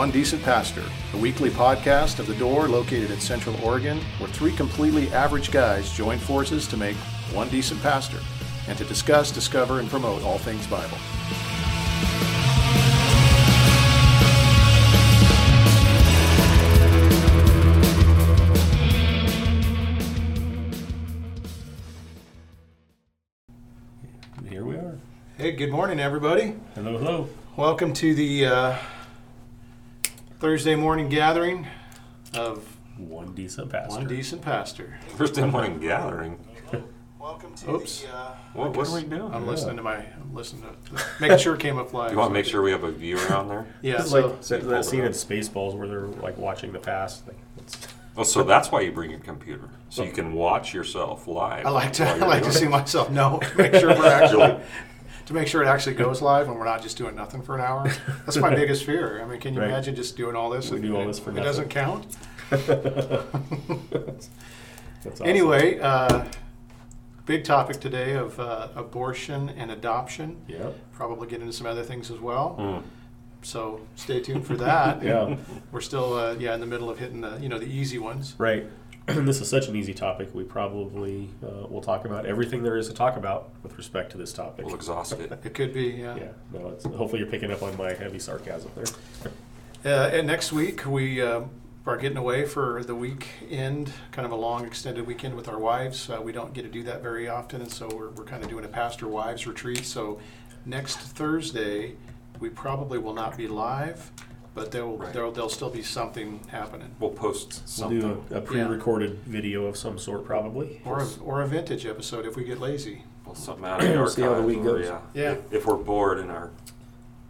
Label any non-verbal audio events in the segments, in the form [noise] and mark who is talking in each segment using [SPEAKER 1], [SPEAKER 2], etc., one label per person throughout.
[SPEAKER 1] Welcome to One Decent Pastor, a weekly podcast of The Door located in Central Oregon, where three completely average guys join forces to make one decent pastor and to discuss, discover, and promote all things Bible.
[SPEAKER 2] Here we are.
[SPEAKER 1] Hey, good morning, everybody.
[SPEAKER 2] Hello, hello.
[SPEAKER 1] Welcome to the uh, Thursday morning gathering of
[SPEAKER 2] One decent pastor.
[SPEAKER 1] One Decent Pastor.
[SPEAKER 3] Thursday morning gathering.
[SPEAKER 1] Welcome to
[SPEAKER 2] Oops.
[SPEAKER 1] the. Uh,
[SPEAKER 3] What, what are we doing?
[SPEAKER 1] I'm listening to my. I'm listening to. Making sure it came up live.
[SPEAKER 3] You want to make sure we have a viewer on there? [laughs]
[SPEAKER 1] Yeah.
[SPEAKER 2] It's
[SPEAKER 1] So
[SPEAKER 2] like that, that scene in Spaceballs where they're like watching the past. Like, [laughs]
[SPEAKER 3] Oh, so that's why you bring your computer, so you can watch yourself live.
[SPEAKER 1] I like to. I like to see myself No, to make sure we're [laughs] actually. To make sure it actually goes live and we're not just doing nothing for an hour. [laughs] That's my biggest fear. I mean, can you
[SPEAKER 2] Right.
[SPEAKER 1] imagine just doing all this?
[SPEAKER 2] We
[SPEAKER 1] and
[SPEAKER 2] do all
[SPEAKER 1] it-
[SPEAKER 2] this for
[SPEAKER 1] It
[SPEAKER 2] nothing.
[SPEAKER 1] doesn't count. [laughs]
[SPEAKER 2] that's awesome.
[SPEAKER 1] Anyway, uh, big topic today of uh, abortion and adoption.
[SPEAKER 2] Yep.
[SPEAKER 1] Probably get into some other things as well.
[SPEAKER 3] Mm.
[SPEAKER 1] So stay tuned for that. [laughs]
[SPEAKER 2] Yeah.
[SPEAKER 1] We're still, uh, yeah, in the middle of hitting the, you know, the easy ones.
[SPEAKER 2] Right. [clears throat] this is such an easy topic. We probably uh, will talk about everything there is to talk about with respect to this topic.
[SPEAKER 3] We'll exhaust it.
[SPEAKER 1] It could be, yeah.
[SPEAKER 2] Yeah. No. It's, hopefully you're picking up on my heavy sarcasm there.
[SPEAKER 1] Uh, and next week we uh, are getting away for the weekend, kind of a long extended weekend with our wives. Uh, we don't get to do that very often, and so we're, we're kind of doing a pastor wives retreat. So next Thursday we probably will not be live, but there will
[SPEAKER 3] Right.
[SPEAKER 1] there'll, there'll still be something happening,
[SPEAKER 3] We'll post
[SPEAKER 2] We'll
[SPEAKER 3] something.
[SPEAKER 2] do a, a pre-recorded video of some sort, probably.
[SPEAKER 1] or a, or a vintage episode if we get lazy.
[SPEAKER 3] Pull something out of the
[SPEAKER 2] We'll see how the
[SPEAKER 3] archive,
[SPEAKER 2] week
[SPEAKER 3] or,
[SPEAKER 2] goes.
[SPEAKER 3] Yeah.
[SPEAKER 1] Yeah.
[SPEAKER 3] If, if we're bored and our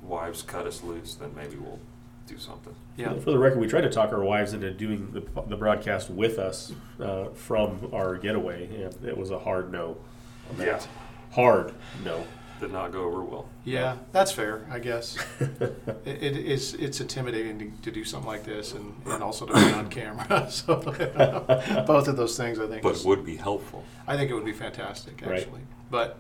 [SPEAKER 3] wives cut us loose, then maybe we'll do something.
[SPEAKER 1] Yeah.
[SPEAKER 2] For the record, we tried to talk our wives into doing the, the broadcast with us uh, from our getaway, and it was a hard no. on that.
[SPEAKER 3] Yeah.
[SPEAKER 2] Hard no.
[SPEAKER 3] Did not go over well.
[SPEAKER 1] Yeah, that's fair, I guess. it, it is it's intimidating to, to do something like this and, and also to be on camera. [laughs] so [laughs] both of those things I think
[SPEAKER 3] But
[SPEAKER 1] is-
[SPEAKER 3] it would be helpful.
[SPEAKER 1] I think it would be fantastic
[SPEAKER 2] Right.
[SPEAKER 1] actually. But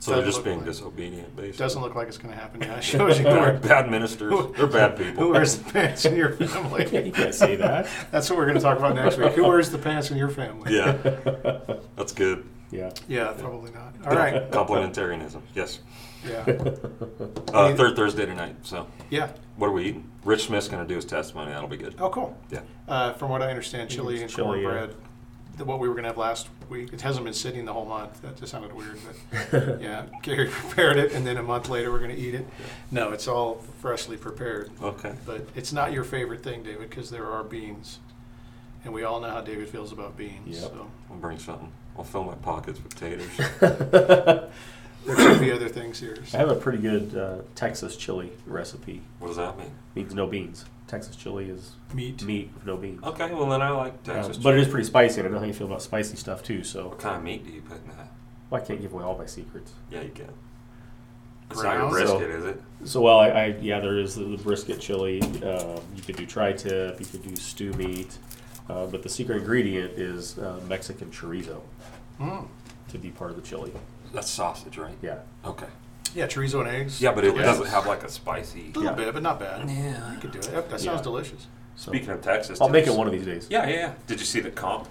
[SPEAKER 3] So they're
[SPEAKER 1] Doesn't
[SPEAKER 3] just
[SPEAKER 1] look
[SPEAKER 3] being
[SPEAKER 1] like-
[SPEAKER 3] disobedient,
[SPEAKER 1] it
[SPEAKER 3] basically.
[SPEAKER 1] doesn't look like it's going to happen. Yeah, it [laughs] shows you
[SPEAKER 3] They're
[SPEAKER 1] who,
[SPEAKER 3] bad ministers. They're bad people.
[SPEAKER 1] who wears the pants in your family.
[SPEAKER 2] you can't say that.
[SPEAKER 1] That's what we're going to talk about next week. Who wears the pants in your family?
[SPEAKER 3] Yeah, that's good.
[SPEAKER 2] Yeah.
[SPEAKER 1] Yeah, probably not. All right.
[SPEAKER 3] Complementarianism. Yes.
[SPEAKER 1] Yeah.
[SPEAKER 3] Uh, third Thursday tonight. So,
[SPEAKER 1] Yeah.
[SPEAKER 3] what are we eating? Rich Smith's going to do his testimony. That'll be good.
[SPEAKER 1] Oh, cool.
[SPEAKER 3] Yeah.
[SPEAKER 1] Uh, from what I understand, chili and
[SPEAKER 2] It's chili, yeah.
[SPEAKER 1] cornbread. The, what we were going to have last week, it hasn't been sitting the whole month. That just sounded weird, but [laughs] yeah, Gary prepared it, and then a month later we're going to eat it. No, it's all freshly prepared.
[SPEAKER 3] Okay.
[SPEAKER 1] But it's not your favorite thing, David, because there are beans, and we all know how David feels about beans.
[SPEAKER 2] Yep.
[SPEAKER 1] So
[SPEAKER 3] I'll bring something. I'll fill my pockets with taters. [laughs]
[SPEAKER 1] there could be other things here.
[SPEAKER 2] I have a pretty good uh, Texas chili recipe.
[SPEAKER 3] What does that mean?
[SPEAKER 2] Means no beans. Texas chili is
[SPEAKER 1] Meat.
[SPEAKER 2] meat with no beans.
[SPEAKER 3] Okay, well then I like
[SPEAKER 2] Uh,
[SPEAKER 3] Texas.
[SPEAKER 2] but it is pretty spicy, and I know how you feel about spicy stuff too. So
[SPEAKER 3] What kind of meat do you put in that?
[SPEAKER 2] well, I can't give away all my secrets.
[SPEAKER 3] Yeah, you can. It's not your brisket,
[SPEAKER 2] So-
[SPEAKER 3] is it?
[SPEAKER 2] So well, I, I yeah, there is the, the brisket chili. Um, you could do tri-tip. You could do stew meat. Uh, but the secret ingredient is uh, Mexican chorizo
[SPEAKER 1] Mm.
[SPEAKER 2] to be part of the chili.
[SPEAKER 3] That's sausage, right?
[SPEAKER 2] Yeah.
[SPEAKER 3] Okay.
[SPEAKER 1] Yeah, chorizo and eggs.
[SPEAKER 3] Yeah, but it
[SPEAKER 1] Delicious.
[SPEAKER 3] doesn't have like a spicy.
[SPEAKER 1] A little
[SPEAKER 2] Yeah.
[SPEAKER 1] bit, but not bad.
[SPEAKER 3] Yeah.
[SPEAKER 1] You could do it. That, that sounds
[SPEAKER 2] Yeah.
[SPEAKER 1] delicious.
[SPEAKER 2] So
[SPEAKER 3] Speaking of Texas,
[SPEAKER 2] I'll
[SPEAKER 3] did
[SPEAKER 2] make
[SPEAKER 3] you
[SPEAKER 2] it
[SPEAKER 3] s-
[SPEAKER 2] one of these days.
[SPEAKER 3] Yeah, yeah, yeah. Did you see the comp?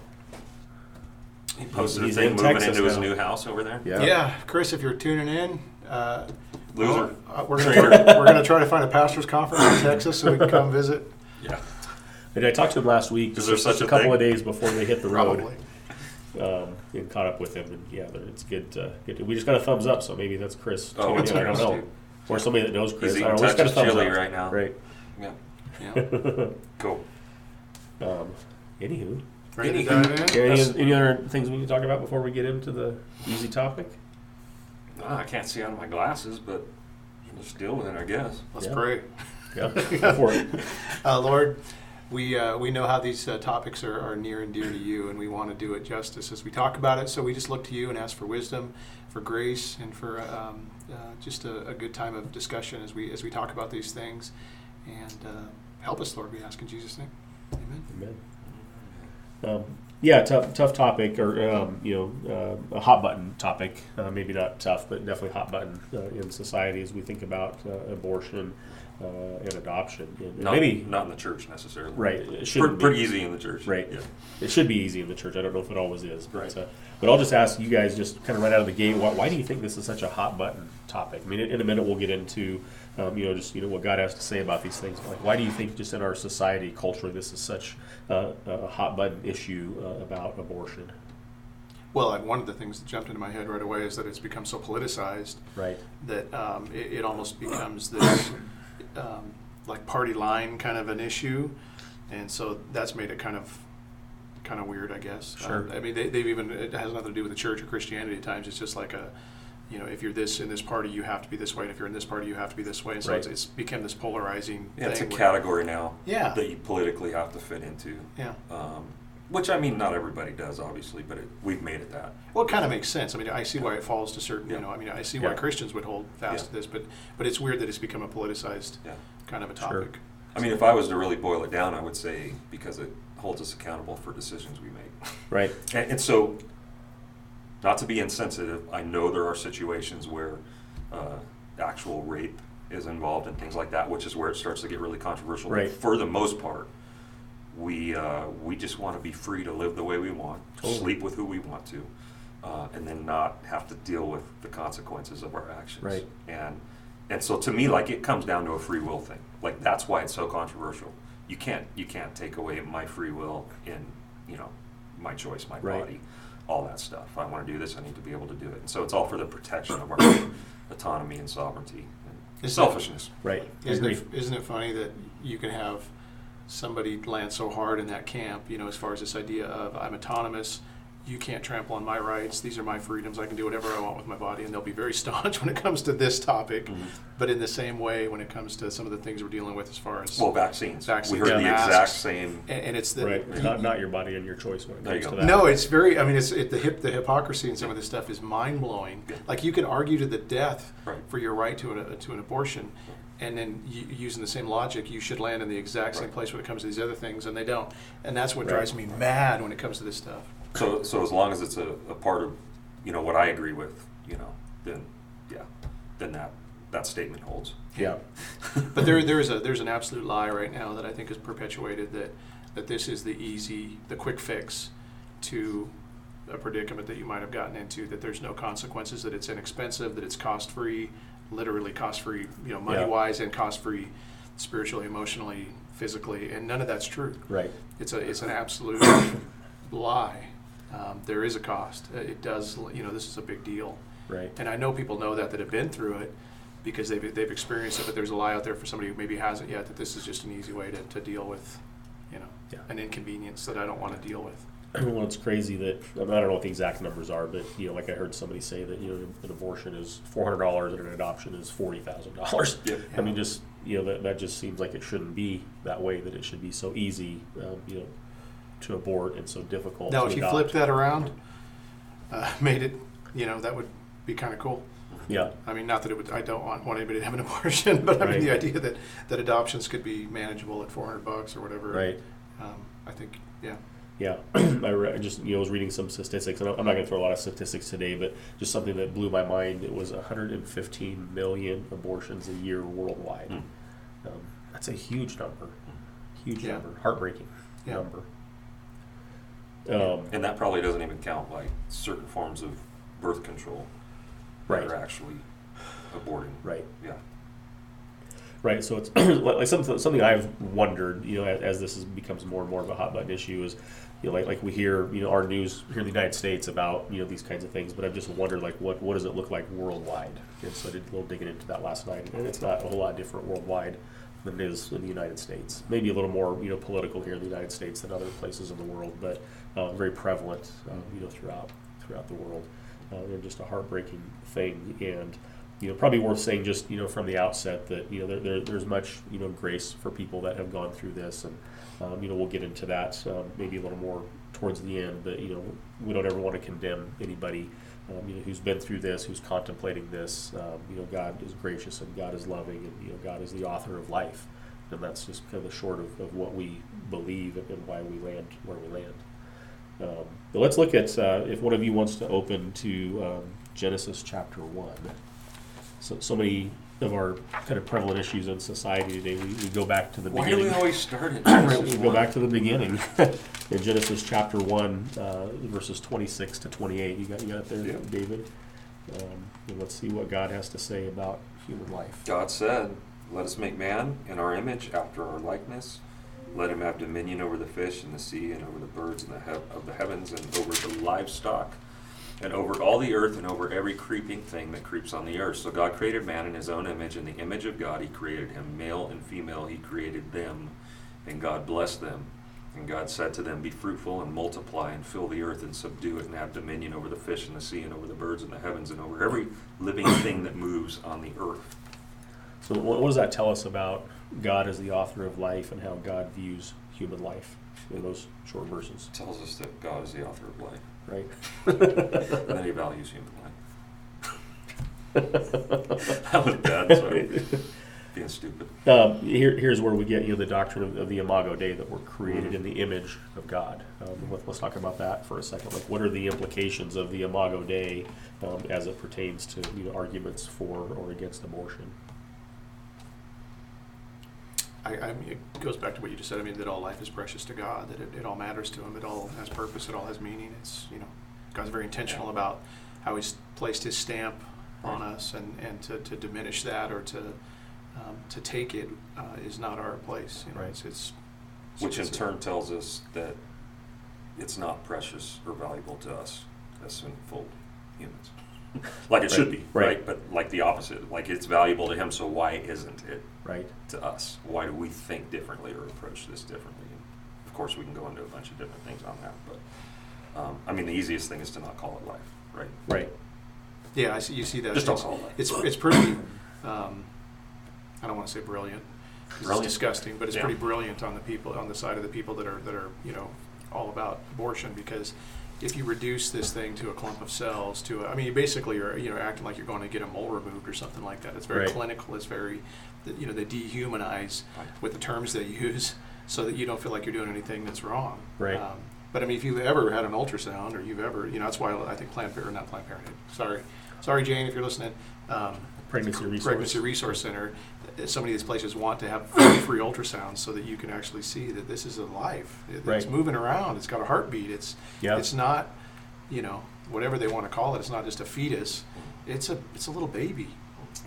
[SPEAKER 3] He posted
[SPEAKER 2] he's
[SPEAKER 3] a thing
[SPEAKER 2] in
[SPEAKER 3] moving
[SPEAKER 2] Texas
[SPEAKER 3] into his
[SPEAKER 2] now.
[SPEAKER 3] new house over there.
[SPEAKER 2] Yeah.
[SPEAKER 1] Yeah. Chris, if you're tuning in, uh,
[SPEAKER 3] Loser.
[SPEAKER 1] uh, we're gonna [laughs] try, we're gonna try to find a pastors conference in Texas so we can come visit.
[SPEAKER 3] Yeah.
[SPEAKER 2] And I talked to him last week.
[SPEAKER 3] Is there
[SPEAKER 2] just
[SPEAKER 3] such a
[SPEAKER 2] couple
[SPEAKER 3] thing?
[SPEAKER 2] of days before they hit the road.
[SPEAKER 1] Probably.
[SPEAKER 2] Um, and caught up with him, and yeah, it's good. Uh, good. We just got a thumbs up, so maybe that's Chris.
[SPEAKER 3] Oh,
[SPEAKER 2] tuning
[SPEAKER 3] it's
[SPEAKER 2] in, I don't
[SPEAKER 3] Chris,
[SPEAKER 2] know,
[SPEAKER 3] dude.
[SPEAKER 2] or somebody that knows Chris.
[SPEAKER 3] He's
[SPEAKER 2] I don't
[SPEAKER 3] eating
[SPEAKER 2] know. we just got a thumbs
[SPEAKER 3] chili
[SPEAKER 2] up.
[SPEAKER 3] right now.
[SPEAKER 2] Right.
[SPEAKER 3] Yeah.
[SPEAKER 1] Yeah. [laughs]
[SPEAKER 3] Cool.
[SPEAKER 2] um, anywho,
[SPEAKER 1] Ready to dive in?
[SPEAKER 2] Yeah, any,
[SPEAKER 3] That's-
[SPEAKER 2] any other things we need to talk about before we get into the easy topic?
[SPEAKER 3] Ah, I can't see out of my glasses, but I'm just deal with it, I guess.
[SPEAKER 1] Let's
[SPEAKER 2] Yeah.
[SPEAKER 1] pray.
[SPEAKER 2] Yeah, go for it. [laughs]
[SPEAKER 1] Uh, Lord, we uh, we know how these uh, topics are, are near and dear to you, and we want to do it justice as we talk about it. So we just look to you and ask for wisdom, for grace, and for um, uh, just a, a good time of discussion as we as we talk about these things. And uh, help us, Lord. We ask in Jesus' name. Amen.
[SPEAKER 2] Amen. Um, yeah, tough, tough topic, or um, you know, uh, a hot button topic. Uh, maybe not tough, but definitely hot button uh, in society as we think about uh, abortion. Uh, and adoption. And
[SPEAKER 3] Not,
[SPEAKER 2] maybe
[SPEAKER 3] not in the church necessarily.
[SPEAKER 2] right. It shouldn't be.
[SPEAKER 3] pretty easy in the church.
[SPEAKER 2] Right.
[SPEAKER 3] Yeah.
[SPEAKER 2] It should be easy in the church. I don't know if it always is, but
[SPEAKER 3] Right.
[SPEAKER 2] uh, but I'll just ask you guys, just kind of right out of the gate, why, why do you think this is such a hot button topic? I mean, in, in a minute we'll get into, um, you know, just you know what God has to say about these things. Like, why do you think just in our society culturally this is such uh, a hot button issue uh, about abortion?
[SPEAKER 1] Well, and one of the things that jumped into my head right away is that it's become so politicized
[SPEAKER 2] Right.
[SPEAKER 1] that um, it, it almost becomes this um, like party line kind of an issue, and so that's made it kind of kind of weird, I guess.
[SPEAKER 2] Sure.
[SPEAKER 1] Um, I mean, they, they've even it has nothing to do with the church or Christianity. At times, it's just like a you know, if you're this in this party, you have to be this way, and if you're in this party, you have to be this way. And so
[SPEAKER 2] Right.
[SPEAKER 1] it's, it's become this polarizing.
[SPEAKER 3] Yeah, it's a
[SPEAKER 1] where-
[SPEAKER 3] category now
[SPEAKER 1] Yeah.
[SPEAKER 3] that you politically have to fit into.
[SPEAKER 1] Yeah.
[SPEAKER 3] Um, which I mean, not everybody does, obviously, but it, we've made it that.
[SPEAKER 1] Well, it kind of makes sense. I mean, I see why it falls to certain, you know, I mean, I see why
[SPEAKER 2] Yeah.
[SPEAKER 1] Christians would hold fast
[SPEAKER 3] Yeah.
[SPEAKER 1] to this, but but it's weird that it's become a politicized
[SPEAKER 3] Yeah.
[SPEAKER 1] kind of a
[SPEAKER 2] Sure.
[SPEAKER 1] topic.
[SPEAKER 3] I mean, if I was to really boil it down, I would say because it holds us accountable for decisions we make.
[SPEAKER 2] Right.
[SPEAKER 3] And, and so, not to be insensitive, I know there are situations where uh, actual rape is involved and things like that, which is where it starts to get really controversial.
[SPEAKER 2] Right.
[SPEAKER 3] But for the most part, we uh, we just want to be free to live the way we want,
[SPEAKER 2] Totally.
[SPEAKER 3] sleep with who we want to, uh, and then not have to deal with the consequences of our actions.
[SPEAKER 2] Right.
[SPEAKER 3] And and so to me, like it comes down to a free will thing. Like that's why it's so controversial. You can't you can't take away my free will in you know my choice, my
[SPEAKER 2] Right.
[SPEAKER 3] body, all that stuff. If I want to do this, I need to be able to do it. And so it's all for the protection of our [coughs] autonomy and sovereignty and
[SPEAKER 1] Is
[SPEAKER 3] selfishness.
[SPEAKER 2] Right.
[SPEAKER 1] Isn't
[SPEAKER 2] agree.
[SPEAKER 1] it, isn't it funny that you can have somebody land so hard in that camp, you know, as far as this idea of I'm autonomous, you can't trample on my rights, these are my freedoms, I can do whatever I want with my body, and they'll be very [laughs] staunch when it comes to this topic.
[SPEAKER 3] Mhm.
[SPEAKER 1] But in the same way, when it comes to some of the things we're dealing with as far as,
[SPEAKER 3] Well, vaccines.
[SPEAKER 1] Vaccines,
[SPEAKER 3] we heard
[SPEAKER 2] yeah.
[SPEAKER 3] the exact
[SPEAKER 1] masks.
[SPEAKER 3] same.
[SPEAKER 1] and, and it's the,
[SPEAKER 2] Right.
[SPEAKER 1] you-
[SPEAKER 2] Not, not your body and your choice when it comes to that.
[SPEAKER 1] No, it's very. I mean, it's it, the hip, the hypocrisy in some of this stuff is mind blowing.
[SPEAKER 3] Yeah.
[SPEAKER 1] Like you can argue to the death
[SPEAKER 3] Right.
[SPEAKER 1] for your right to an to an abortion, and then you, using the same logic, you should land in the exact same
[SPEAKER 3] Right.
[SPEAKER 1] place when it comes to these other things, and they don't. And that's what
[SPEAKER 2] Right.
[SPEAKER 1] drives me mad when it comes to this stuff.
[SPEAKER 3] So, so as long as it's a, a part of, you know, what I agree with, you know, then, yeah, then that, that statement holds.
[SPEAKER 2] Yeah. [laughs]
[SPEAKER 1] But there there is a there's an absolute lie right now that I think is perpetuated that that this is the easy, the quick fix to a predicament that you might have gotten into. That there's no consequences. That it's inexpensive. That it's cost free, literally cost free. You know, money wise and cost free, spiritually, emotionally, physically, and none of that's true.
[SPEAKER 2] Right.
[SPEAKER 1] It's a it's an absolute [coughs] lie. Um, there is a cost. Uh, It does. You know, this is a big deal.
[SPEAKER 2] Right.
[SPEAKER 1] And I know people know that that have been through it because they've, they've experienced it, but there's a lie out there for somebody who maybe hasn't yet that this is just an easy way to, to deal with, you know,
[SPEAKER 2] Yeah.
[SPEAKER 1] an inconvenience that I don't want to deal with. [clears throat]
[SPEAKER 2] Well, it's crazy that I, mean, I don't know what the exact numbers are, but you know, like I heard somebody say that you know an abortion is four hundred dollars and an adoption is forty thousand dollars. [laughs]
[SPEAKER 3] Yep.
[SPEAKER 2] I mean, just you know that that just seems like it shouldn't be that way. That it should be so easy, um, you know, to abort and so difficult.
[SPEAKER 1] Now,
[SPEAKER 2] to
[SPEAKER 1] if you
[SPEAKER 2] adopt.
[SPEAKER 1] flip that around, uh, [laughs] made it, you know, that would be kind of cool.
[SPEAKER 2] yeah,
[SPEAKER 1] I mean, not that it would, I don't want, want anybody to have an [laughs] abortion, but I mean, the idea that, that adoptions could be manageable at 400 bucks or whatever.
[SPEAKER 2] right.
[SPEAKER 1] Um, I think, yeah.
[SPEAKER 2] Yeah, [clears throat] I, re- just you know was reading some statistics, and I'm I'm not going to throw a lot of statistics today, but just something that blew my mind. It was 115 million abortions a year worldwide.
[SPEAKER 3] Mm.
[SPEAKER 2] Um, that's a huge number, huge
[SPEAKER 1] Yeah.
[SPEAKER 2] number, heartbreaking
[SPEAKER 1] Yeah.
[SPEAKER 2] number. Um,
[SPEAKER 3] And that probably doesn't even count like certain forms of birth control
[SPEAKER 2] Right.
[SPEAKER 3] that are actually aborting.
[SPEAKER 2] right,
[SPEAKER 3] Yeah.
[SPEAKER 2] right. So it's [clears throat] like like something something I've wondered, you know, as, as this is, becomes more and more of a hot button issue is. You know, like, like we hear, you know, our news here in the United States about, you know, these kinds of things, but I've just wondered, like, what, what does it look like worldwide? And so I did a little digging into that last night, and it's not a whole lot different worldwide than it is in the United States. Maybe a little more, you know, political here in the United States than other places in the world, but uh, very prevalent, um, you know, throughout throughout the world. Uh, they're just a heartbreaking thing, and you know, probably worth saying just you know from the outset that you know there, there, there's much you know grace for people that have gone through this, and um, you know we'll get into that um, maybe a little more towards the end. But you know we don't ever want to condemn anybody um, you know who's been through this, who's contemplating this. Um, you know God is gracious and God is loving, and you know God is the author of life, and that's just kind of the short of, of what we believe and, and why we land where we land. Um, but let's look at uh, if one of you wants to open to um, Genesis chapter one. So, so many of our kind of prevalent issues in society today, we, we go back to the
[SPEAKER 3] Why do
[SPEAKER 2] beginning.
[SPEAKER 3] we always start at
[SPEAKER 2] Right, [coughs]
[SPEAKER 3] Genesis
[SPEAKER 2] we go
[SPEAKER 3] 1?
[SPEAKER 2] back to the beginning [laughs] in Genesis chapter one, uh, verses twenty-six to twenty-eight. You got you got it there,
[SPEAKER 3] Yeah.
[SPEAKER 2] David. Um, and let's see what God has to say about human life.
[SPEAKER 3] God said, Let us make man in our image, after our likeness. Let him have dominion over the fish in the sea, and over the birds in the of the heavens, and over the livestock, and over all the earth, and over every creeping thing that creeps on the earth. So God created man in his own image. In the image of God, he created him. Male and female, he created them. And God blessed them. And God said to them, Be fruitful and multiply, and fill the earth, and subdue it, and have dominion over the fish in the sea, and over the birds in the heavens, and over every living [coughs] thing that moves on the earth.
[SPEAKER 2] So, what, what does that tell us about God as the author of life and how God views human life in those short verses, It
[SPEAKER 3] tells us that God is the author of life,
[SPEAKER 2] right? [laughs]
[SPEAKER 3] He values human life. [laughs] that was bad. Sorry, [laughs] being stupid.
[SPEAKER 2] Um, here, here's where we get you know the doctrine of, of the Imago Dei that we're created in the image of God. Um, let, us talk about that for a second. Like, what are the implications of the Imago Dei um, as it pertains to you know arguments for or against abortion?
[SPEAKER 1] I, I mean, it goes back to what you just said. I mean, that all life is precious to God. That it, it all matters to Him. It all has purpose. It all has meaning. It's you know, God's very intentional about how He's placed His stamp on us, and, and to, to diminish that or to um, to take it uh, is not our place. You know,
[SPEAKER 2] Right.
[SPEAKER 1] it's, it's
[SPEAKER 3] Which in turn tells us that it's not precious or valuable to us as sinful humans. [laughs] like it should be,
[SPEAKER 2] right.
[SPEAKER 3] right? But like the opposite. Like it's valuable to Him, so why isn't it
[SPEAKER 2] Right.
[SPEAKER 3] to us? Why do we think differently or approach this differently? And of course, we can go into a bunch of different things on that, but um, I mean, the easiest thing is to not call it life, right?
[SPEAKER 2] Right.
[SPEAKER 1] Yeah, I see. You see that.
[SPEAKER 3] Just don't
[SPEAKER 1] it's,
[SPEAKER 3] call it that.
[SPEAKER 1] It's it's pretty. Um, I don't want to say brilliant. 'cause
[SPEAKER 3] Brilliant.
[SPEAKER 1] It's disgusting, but it's
[SPEAKER 3] Yeah.
[SPEAKER 1] pretty brilliant on the people on the side of the people that are that are you know all about abortion because if you reduce this thing to a clump of cells to a, I mean you basically are you know acting like you're going to get a mole removed or something like that. It's very
[SPEAKER 2] Right.
[SPEAKER 1] clinical. It's very you know they dehumanize
[SPEAKER 3] Right.
[SPEAKER 1] with the terms they use so that you don't feel like you're doing anything that's wrong.
[SPEAKER 2] Right.
[SPEAKER 1] Um, but I mean, if you've ever had an ultrasound or you've ever, you know, that's why I think Planned Parenthood, not Planned Parenthood, sorry, sorry, Jane, if you're listening. Um,
[SPEAKER 2] Pregnancy resource.
[SPEAKER 1] Pregnancy Resource Center, uh, many of these places want to have free ultrasounds so that you can actually see that this is a life. It- It's moving around. It's got a heartbeat. It's
[SPEAKER 2] Yeah.
[SPEAKER 1] it's not, you know, whatever they want to call it. It's not just a fetus. It's a it's a little baby.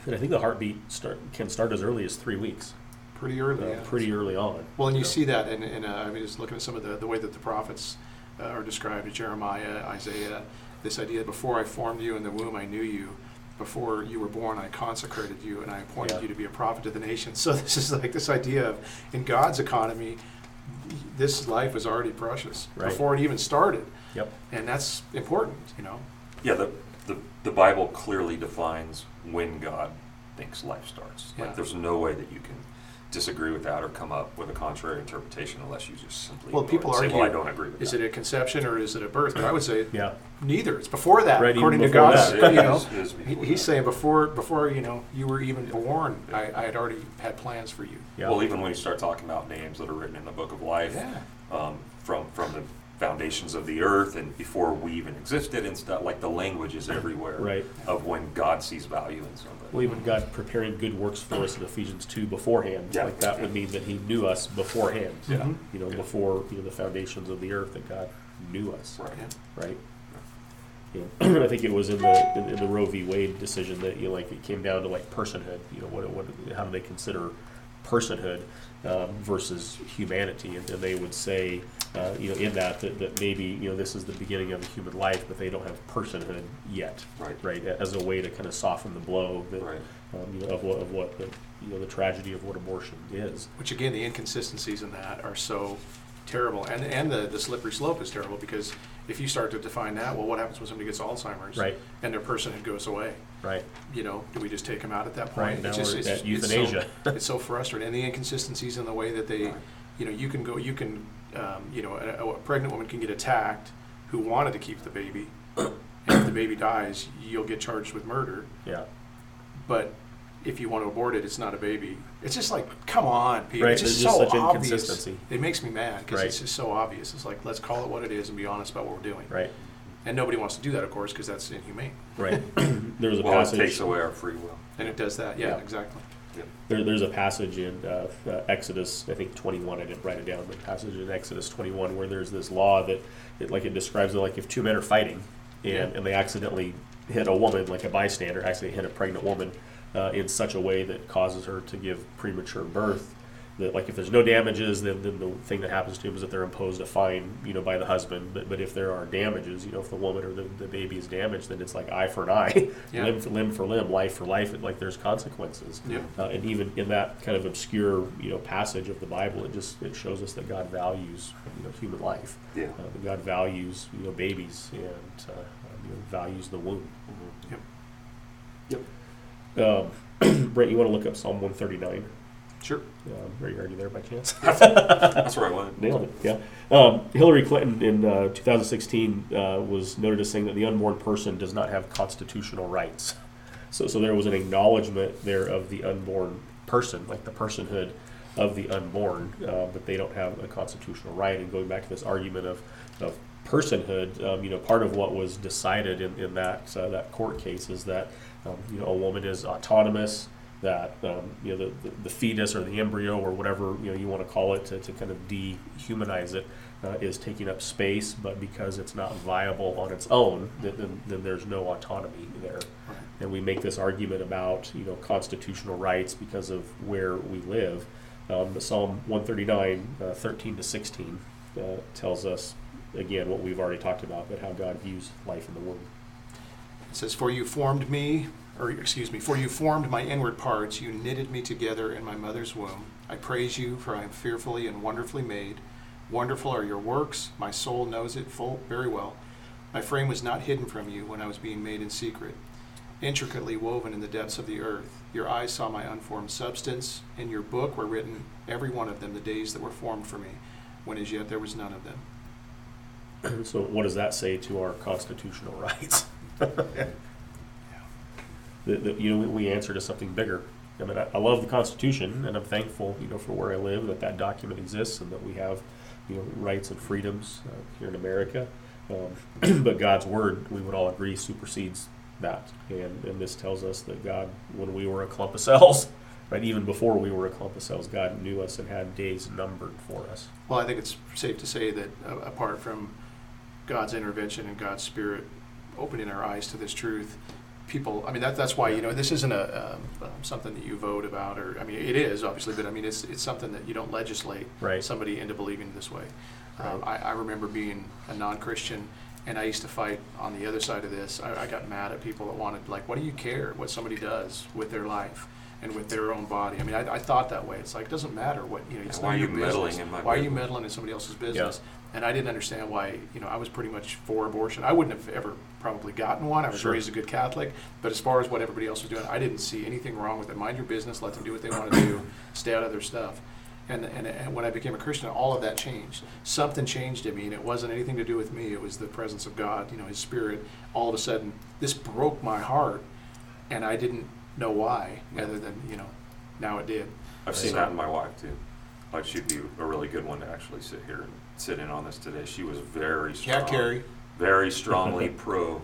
[SPEAKER 2] And I think the heartbeat start can start as early as three weeks.
[SPEAKER 1] Pretty early.
[SPEAKER 2] uh,
[SPEAKER 1] yeah.
[SPEAKER 2] Pretty early on.
[SPEAKER 1] Well, and you
[SPEAKER 2] know.
[SPEAKER 1] see that, in, in, uh, I mean, just looking at some of the, the way that the prophets uh, are described, Jeremiah, Isaiah, this idea, before I formed you in the womb, I knew you. Before you were born, I consecrated you, and I appointed
[SPEAKER 2] Yeah.
[SPEAKER 1] you to be a prophet to the nations. [laughs] So this is like this idea of, in God's economy, this life was already precious
[SPEAKER 2] Right.
[SPEAKER 1] before it even started,
[SPEAKER 2] Yep.
[SPEAKER 1] and that's important, you know.
[SPEAKER 3] Yeah, the, the, the Bible clearly defines when God thinks life starts.
[SPEAKER 1] Yeah.
[SPEAKER 3] Like, there's no way that you can disagree with that or come up with a contrary interpretation unless you just simply
[SPEAKER 1] Well, people
[SPEAKER 3] it say,
[SPEAKER 1] argue,
[SPEAKER 3] well, I don't agree with
[SPEAKER 1] Is
[SPEAKER 3] that.
[SPEAKER 1] it a conception or is it a birth? But I would say
[SPEAKER 2] Yeah.
[SPEAKER 1] neither. It's before that,
[SPEAKER 2] Right, even
[SPEAKER 1] according to
[SPEAKER 2] before
[SPEAKER 1] God's,
[SPEAKER 2] that.
[SPEAKER 1] you know.
[SPEAKER 3] It is- it is
[SPEAKER 1] He- He's
[SPEAKER 3] that.
[SPEAKER 1] saying before, before you know you were even born, I, I had already had plans for you.
[SPEAKER 2] Yeah.
[SPEAKER 3] Well, even when you start talking about names that are written in the book of life,
[SPEAKER 1] Yeah.
[SPEAKER 3] um, from from the foundations of the earth and before we even existed and stuff, like the language is everywhere
[SPEAKER 2] Right.
[SPEAKER 3] of when God sees value in somebody.
[SPEAKER 2] Well, even God preparing good works for us in Ephesians two beforehand.
[SPEAKER 3] Yeah.
[SPEAKER 2] Like that would mean that He knew us beforehand.
[SPEAKER 3] Yeah.
[SPEAKER 1] Mhm.
[SPEAKER 2] You know,
[SPEAKER 3] Yeah.
[SPEAKER 2] before you know the foundations of the earth, that God knew us.
[SPEAKER 3] Right.
[SPEAKER 1] Yeah.
[SPEAKER 2] Right. You know, [clears throat] I think it was in the in, in the Roe v. Wade decision that you know, like it came down to like personhood. You know, what what how do they consider personhood um, versus humanity? And, and they would say, uh, you know, in that, that that maybe you know this is the beginning of a human life, but they don't have personhood yet.
[SPEAKER 3] Right.
[SPEAKER 2] Right. As a way to kind of soften the blow that
[SPEAKER 3] Right.
[SPEAKER 2] um, you know, of what of what the you know the tragedy of what abortion is.
[SPEAKER 1] Which again, the inconsistencies in that are so terrible, and and the, the slippery slope is terrible because if you start to define that, well, what happens when somebody gets Alzheimer's,
[SPEAKER 2] Right.
[SPEAKER 1] and their personhood goes away?
[SPEAKER 2] Right.
[SPEAKER 1] You know, do we just take them out at that point?
[SPEAKER 2] Right, now
[SPEAKER 1] It's just-
[SPEAKER 2] we're
[SPEAKER 1] it's-
[SPEAKER 2] at
[SPEAKER 1] it's so-
[SPEAKER 2] euthanasia. [laughs]
[SPEAKER 1] It's so frustrating, and the inconsistencies in the way that they, you know, you can go, you can, um, you know, a, a pregnant woman can get attacked who wanted to keep the baby, and if the baby dies, you'll get charged with murder.
[SPEAKER 2] Yeah.
[SPEAKER 1] But if you want to abort it, it's not a baby. It's just like, come on, people.
[SPEAKER 2] Right,
[SPEAKER 1] It's just
[SPEAKER 2] there's
[SPEAKER 1] so
[SPEAKER 2] such
[SPEAKER 1] obvious.
[SPEAKER 2] inconsistency.
[SPEAKER 1] It makes me mad because
[SPEAKER 2] Right.
[SPEAKER 1] it's just so obvious. It's like, let's call it what it is and be honest about what we're doing.
[SPEAKER 2] Right.
[SPEAKER 1] And nobody wants to do that, of course, because that's inhumane.
[SPEAKER 2] Right. [clears throat] There's a
[SPEAKER 3] Well, it takes away our free will.
[SPEAKER 1] And it does that, yeah,
[SPEAKER 2] Yeah.
[SPEAKER 1] exactly.
[SPEAKER 2] There, there's a passage in uh, uh, Exodus, I think 21. I didn't write it down, but passage in Exodus 21 where there's this law that, it, like, it describes it like if two men are fighting, and,
[SPEAKER 1] Yeah.
[SPEAKER 2] and they accidentally hit a woman, like a bystander, accidentally hit a pregnant woman, uh, in such a way that causes her to give premature birth. That like if there's no damages, then, then the thing that happens to him is that they're imposed a fine, you know, by the husband. But but if there are damages, you know, if the woman or the, the baby is damaged, then it's like eye for an eye, [laughs]
[SPEAKER 1] Yeah.
[SPEAKER 2] limb for limb for limb, life for life. Like there's consequences.
[SPEAKER 1] Yep.
[SPEAKER 2] Uh, and even in that kind of obscure, you know, passage of the Bible, it just it shows us that God values, you know, human life.
[SPEAKER 3] Yeah.
[SPEAKER 2] Uh, that God values, you know, babies and uh, you know, values the womb.
[SPEAKER 3] Yep.
[SPEAKER 2] Um, [clears throat] Brent, you want to look up Psalm 139?
[SPEAKER 1] Sure.
[SPEAKER 2] Um, are you already there by chance? [laughs]
[SPEAKER 3] That's where I went.
[SPEAKER 2] Nailed it. Yeah. Um, Hillary Clinton in uh, 2016 uh, was noted as saying that the unborn person does not have constitutional rights. So, so there was an acknowledgement there of the unborn person, like the personhood of the unborn, uh, but they don't have a constitutional right. And going back to this argument of, of personhood, um, you know, part of what was decided in, in that uh, that court case is that um, you know a woman is autonomous, that um, you know the, the, the fetus or the embryo or whatever you know you want to call it to, to kind of dehumanize it uh, is taking up space, but because it's not viable on its own, then, then, then there's no autonomy there. And we make this argument about you know constitutional rights because of where we live. Um, Psalm 139, uh, 13 to 16, uh, tells us again what we've already talked about, but how God views life in the womb.
[SPEAKER 1] It says, For you formed me, or excuse me, for you formed my inward parts, you knitted me together in my mother's womb. I praise you, for I am fearfully and wonderfully made. Wonderful are your works, my soul knows it full very well. My frame was not hidden from you when I was being made in secret, intricately woven in the depths of the earth. Your eyes saw my unformed substance. In your book were written, every one of them, the days that were formed for me, when as yet there was none of them. [clears throat]
[SPEAKER 2] so, what does that say to our constitutional rights? [laughs] that, that, you know, we, we answer to something bigger. I mean, I, I love the Constitution, and I'm thankful, you know, for where I live that that document exists and that we have, you know, rights and freedoms uh, here in America. Um, [clears throat] but God's word, we would all agree, supersedes that. And and this tells us that God, when we were a clump of cells, [laughs] right, even before we were a clump of cells, God knew us and had days numbered for us.
[SPEAKER 1] Well, I think it's safe to say that uh, apart from God's intervention and God's Spirit opening our eyes to this truth, people, I mean, that, that's why, you know, this isn't a, um, something that you vote about, or, I mean, it is, obviously, but I mean, it's, it's something that you don't legislate
[SPEAKER 2] Right.
[SPEAKER 1] somebody into believing this way. Um, I, I remember being a non-Christian, and I used to fight on the other side of this. I, I got mad at people that wanted, like, what do you care what somebody does with their life and with their own body? I mean, I, I thought that way. It's like, it doesn't matter what, you know, it's
[SPEAKER 3] Why are you
[SPEAKER 1] your
[SPEAKER 3] meddling
[SPEAKER 1] business.
[SPEAKER 3] in my
[SPEAKER 1] Why are you meddling in somebody else's business? And I didn't understand why, you know, I was pretty much for abortion. I wouldn't have ever probably gotten one. I was
[SPEAKER 2] Sure.
[SPEAKER 1] raised a good Catholic. But as far as what everybody else was doing, I didn't see anything wrong with it. Mind your business, let them do what they want to do, [coughs] stay out of their stuff. And, and, and when I became a Christian, all of that changed. Something changed in me, and it wasn't anything to do with me. It was the presence of God, you know, His Spirit. All of a sudden, this broke my heart, and I didn't know why, other than, you know, now it did.
[SPEAKER 3] I've seen
[SPEAKER 1] So-
[SPEAKER 3] that in my wife too. Like she'd be a really good one to actually sit here and sit in on this today. She was very strong,
[SPEAKER 1] Cat Carrie.
[SPEAKER 3] Very [laughs] strongly pro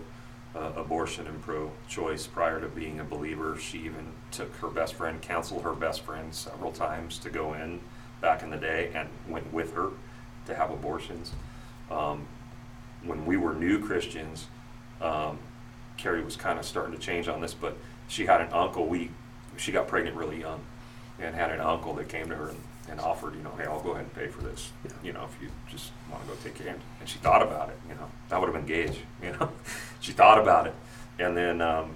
[SPEAKER 3] uh, abortion and pro choice prior to being a believer. She even took her best friend, counseled her best friend several times to go in back in the day and went with her to have abortions. Um, when we were new Christians, um, Carrie was kind of starting to change on this, but she had an uncle. We she got pregnant really young, and had an uncle that came to her and, and offered, you know, hey, I'll go ahead and pay for this,
[SPEAKER 2] Yeah.
[SPEAKER 3] you know, if you just want to go take care. Of and she thought about it, you know, that would have been Gage, [laughs] you know, she thought about it, and then um,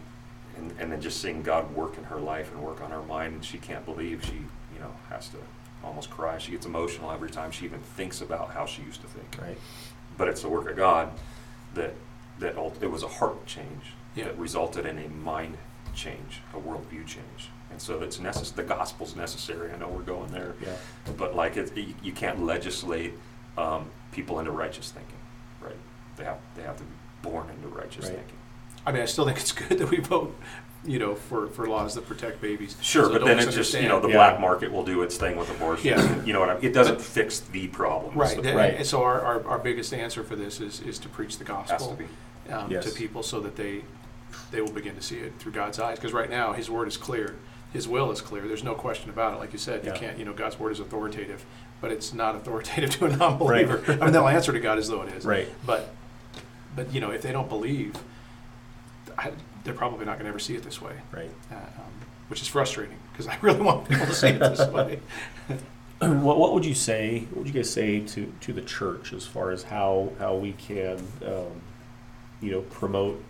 [SPEAKER 3] and, and then just seeing God work in her life and work on her mind, and she can't believe she, you know, has to almost cry. She gets emotional every time she even thinks about how she used to think
[SPEAKER 2] Right.
[SPEAKER 3] but it's the work of God that that ult- it was a heart change
[SPEAKER 1] Yeah.
[SPEAKER 3] that resulted in a mind change, a worldview change, and so that's necess- The gospel's necessary. I know we're going there,
[SPEAKER 2] Yeah.
[SPEAKER 3] but like it, you, you can't legislate um, people into righteous thinking, right? They have they have to be born into righteous
[SPEAKER 2] Right.
[SPEAKER 3] thinking.
[SPEAKER 1] I mean, I still think it's good that we vote, you know, for, for laws that protect babies.
[SPEAKER 3] Sure,
[SPEAKER 1] So
[SPEAKER 3] but then it's just you know the.
[SPEAKER 2] Yeah.
[SPEAKER 3] black market will do its thing with abortion.
[SPEAKER 1] Yeah. [laughs]
[SPEAKER 3] You know what I mean? It doesn't fix the problem.
[SPEAKER 1] Right,
[SPEAKER 3] So
[SPEAKER 1] and-
[SPEAKER 2] Right.
[SPEAKER 1] and so our, our, our biggest answer for this is, is to preach the
[SPEAKER 3] Has to
[SPEAKER 1] gospel.
[SPEAKER 3] be.
[SPEAKER 1] um,
[SPEAKER 2] Yes.
[SPEAKER 1] to people so that they they will begin to see it through God's eyes. Because right now, His word is clear, His will is clear. There's no question about it. Like you said,
[SPEAKER 2] Yeah.
[SPEAKER 1] you can't. You know, God's word is authoritative, but it's not authoritative [laughs] to a non-believer. I mean, they'll answer to God as though it is.
[SPEAKER 2] Right.
[SPEAKER 1] But but you know, if they don't believe, I, they're probably not going to ever see it this way,
[SPEAKER 2] Right.
[SPEAKER 1] uh, um, which is frustrating because I [laughs] really want people to see it this [laughs] way. [clears throat]
[SPEAKER 2] what, what would you say? What would you guys say to, to the church as far as how how we can, um, you know, promote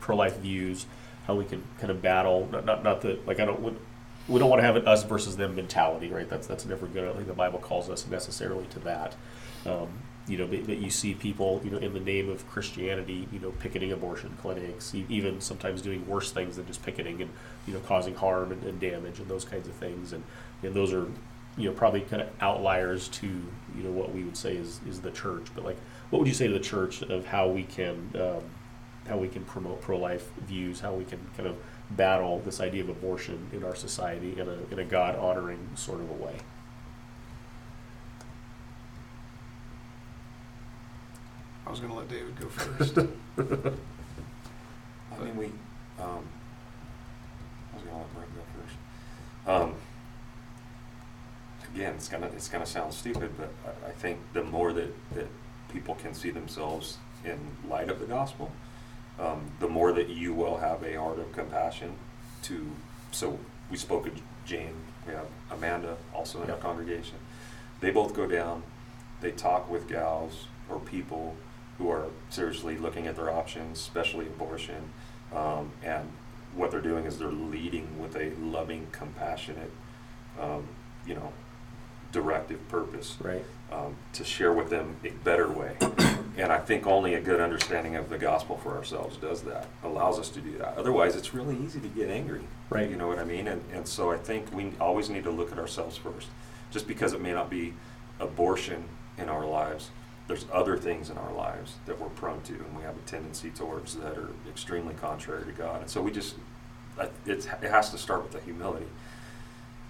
[SPEAKER 2] pro life views? How we can kind of battle not not, not that like I don't we, we don't want to have an us versus them mentality, right? That's that's never good. I don't think the Bible calls us necessarily to that. Um, you know, but, but you see people, you know, in the name of Christianity, you know, picketing abortion clinics, even sometimes doing worse things than just picketing and, you know, causing harm and, and damage and those kinds of things. And, and those are, you know, probably kind of outliers to, you know, what we would say is, is the church. But like, what would you say to the church of how we can, um, how we can promote pro-life views, how we can kind of battle this idea of abortion in our society in a, in a God-honoring sort of a way?
[SPEAKER 1] I was going to let David go first. [laughs]
[SPEAKER 3] I mean, we, um, I was gonna let Brent go first. Um, again, it's gonna, it's gonna sound stupid, but I, I think the more that, that people can see themselves in light of the gospel, um, the more that you will have a heart of compassion to, so we spoke of Jane, we have Amanda also in our congregation. They both go down, they talk with gals or people who are seriously looking at their options, especially abortion. Um, and what they're doing is they're leading with a loving, compassionate, um, you know, directive purpose
[SPEAKER 2] Right.
[SPEAKER 3] um, to share with them a better way. And I think only a good understanding of the gospel for ourselves does that, allows us to do that. Otherwise, it's really easy to get angry.
[SPEAKER 2] Right.
[SPEAKER 3] You know what I mean? And, and so I think we always need to look at ourselves first. Just because it may not be abortion in our lives, there's other things in our lives that we're prone to and we have a tendency towards that are extremely contrary to God. And so we just, it's, it has to start with the humility.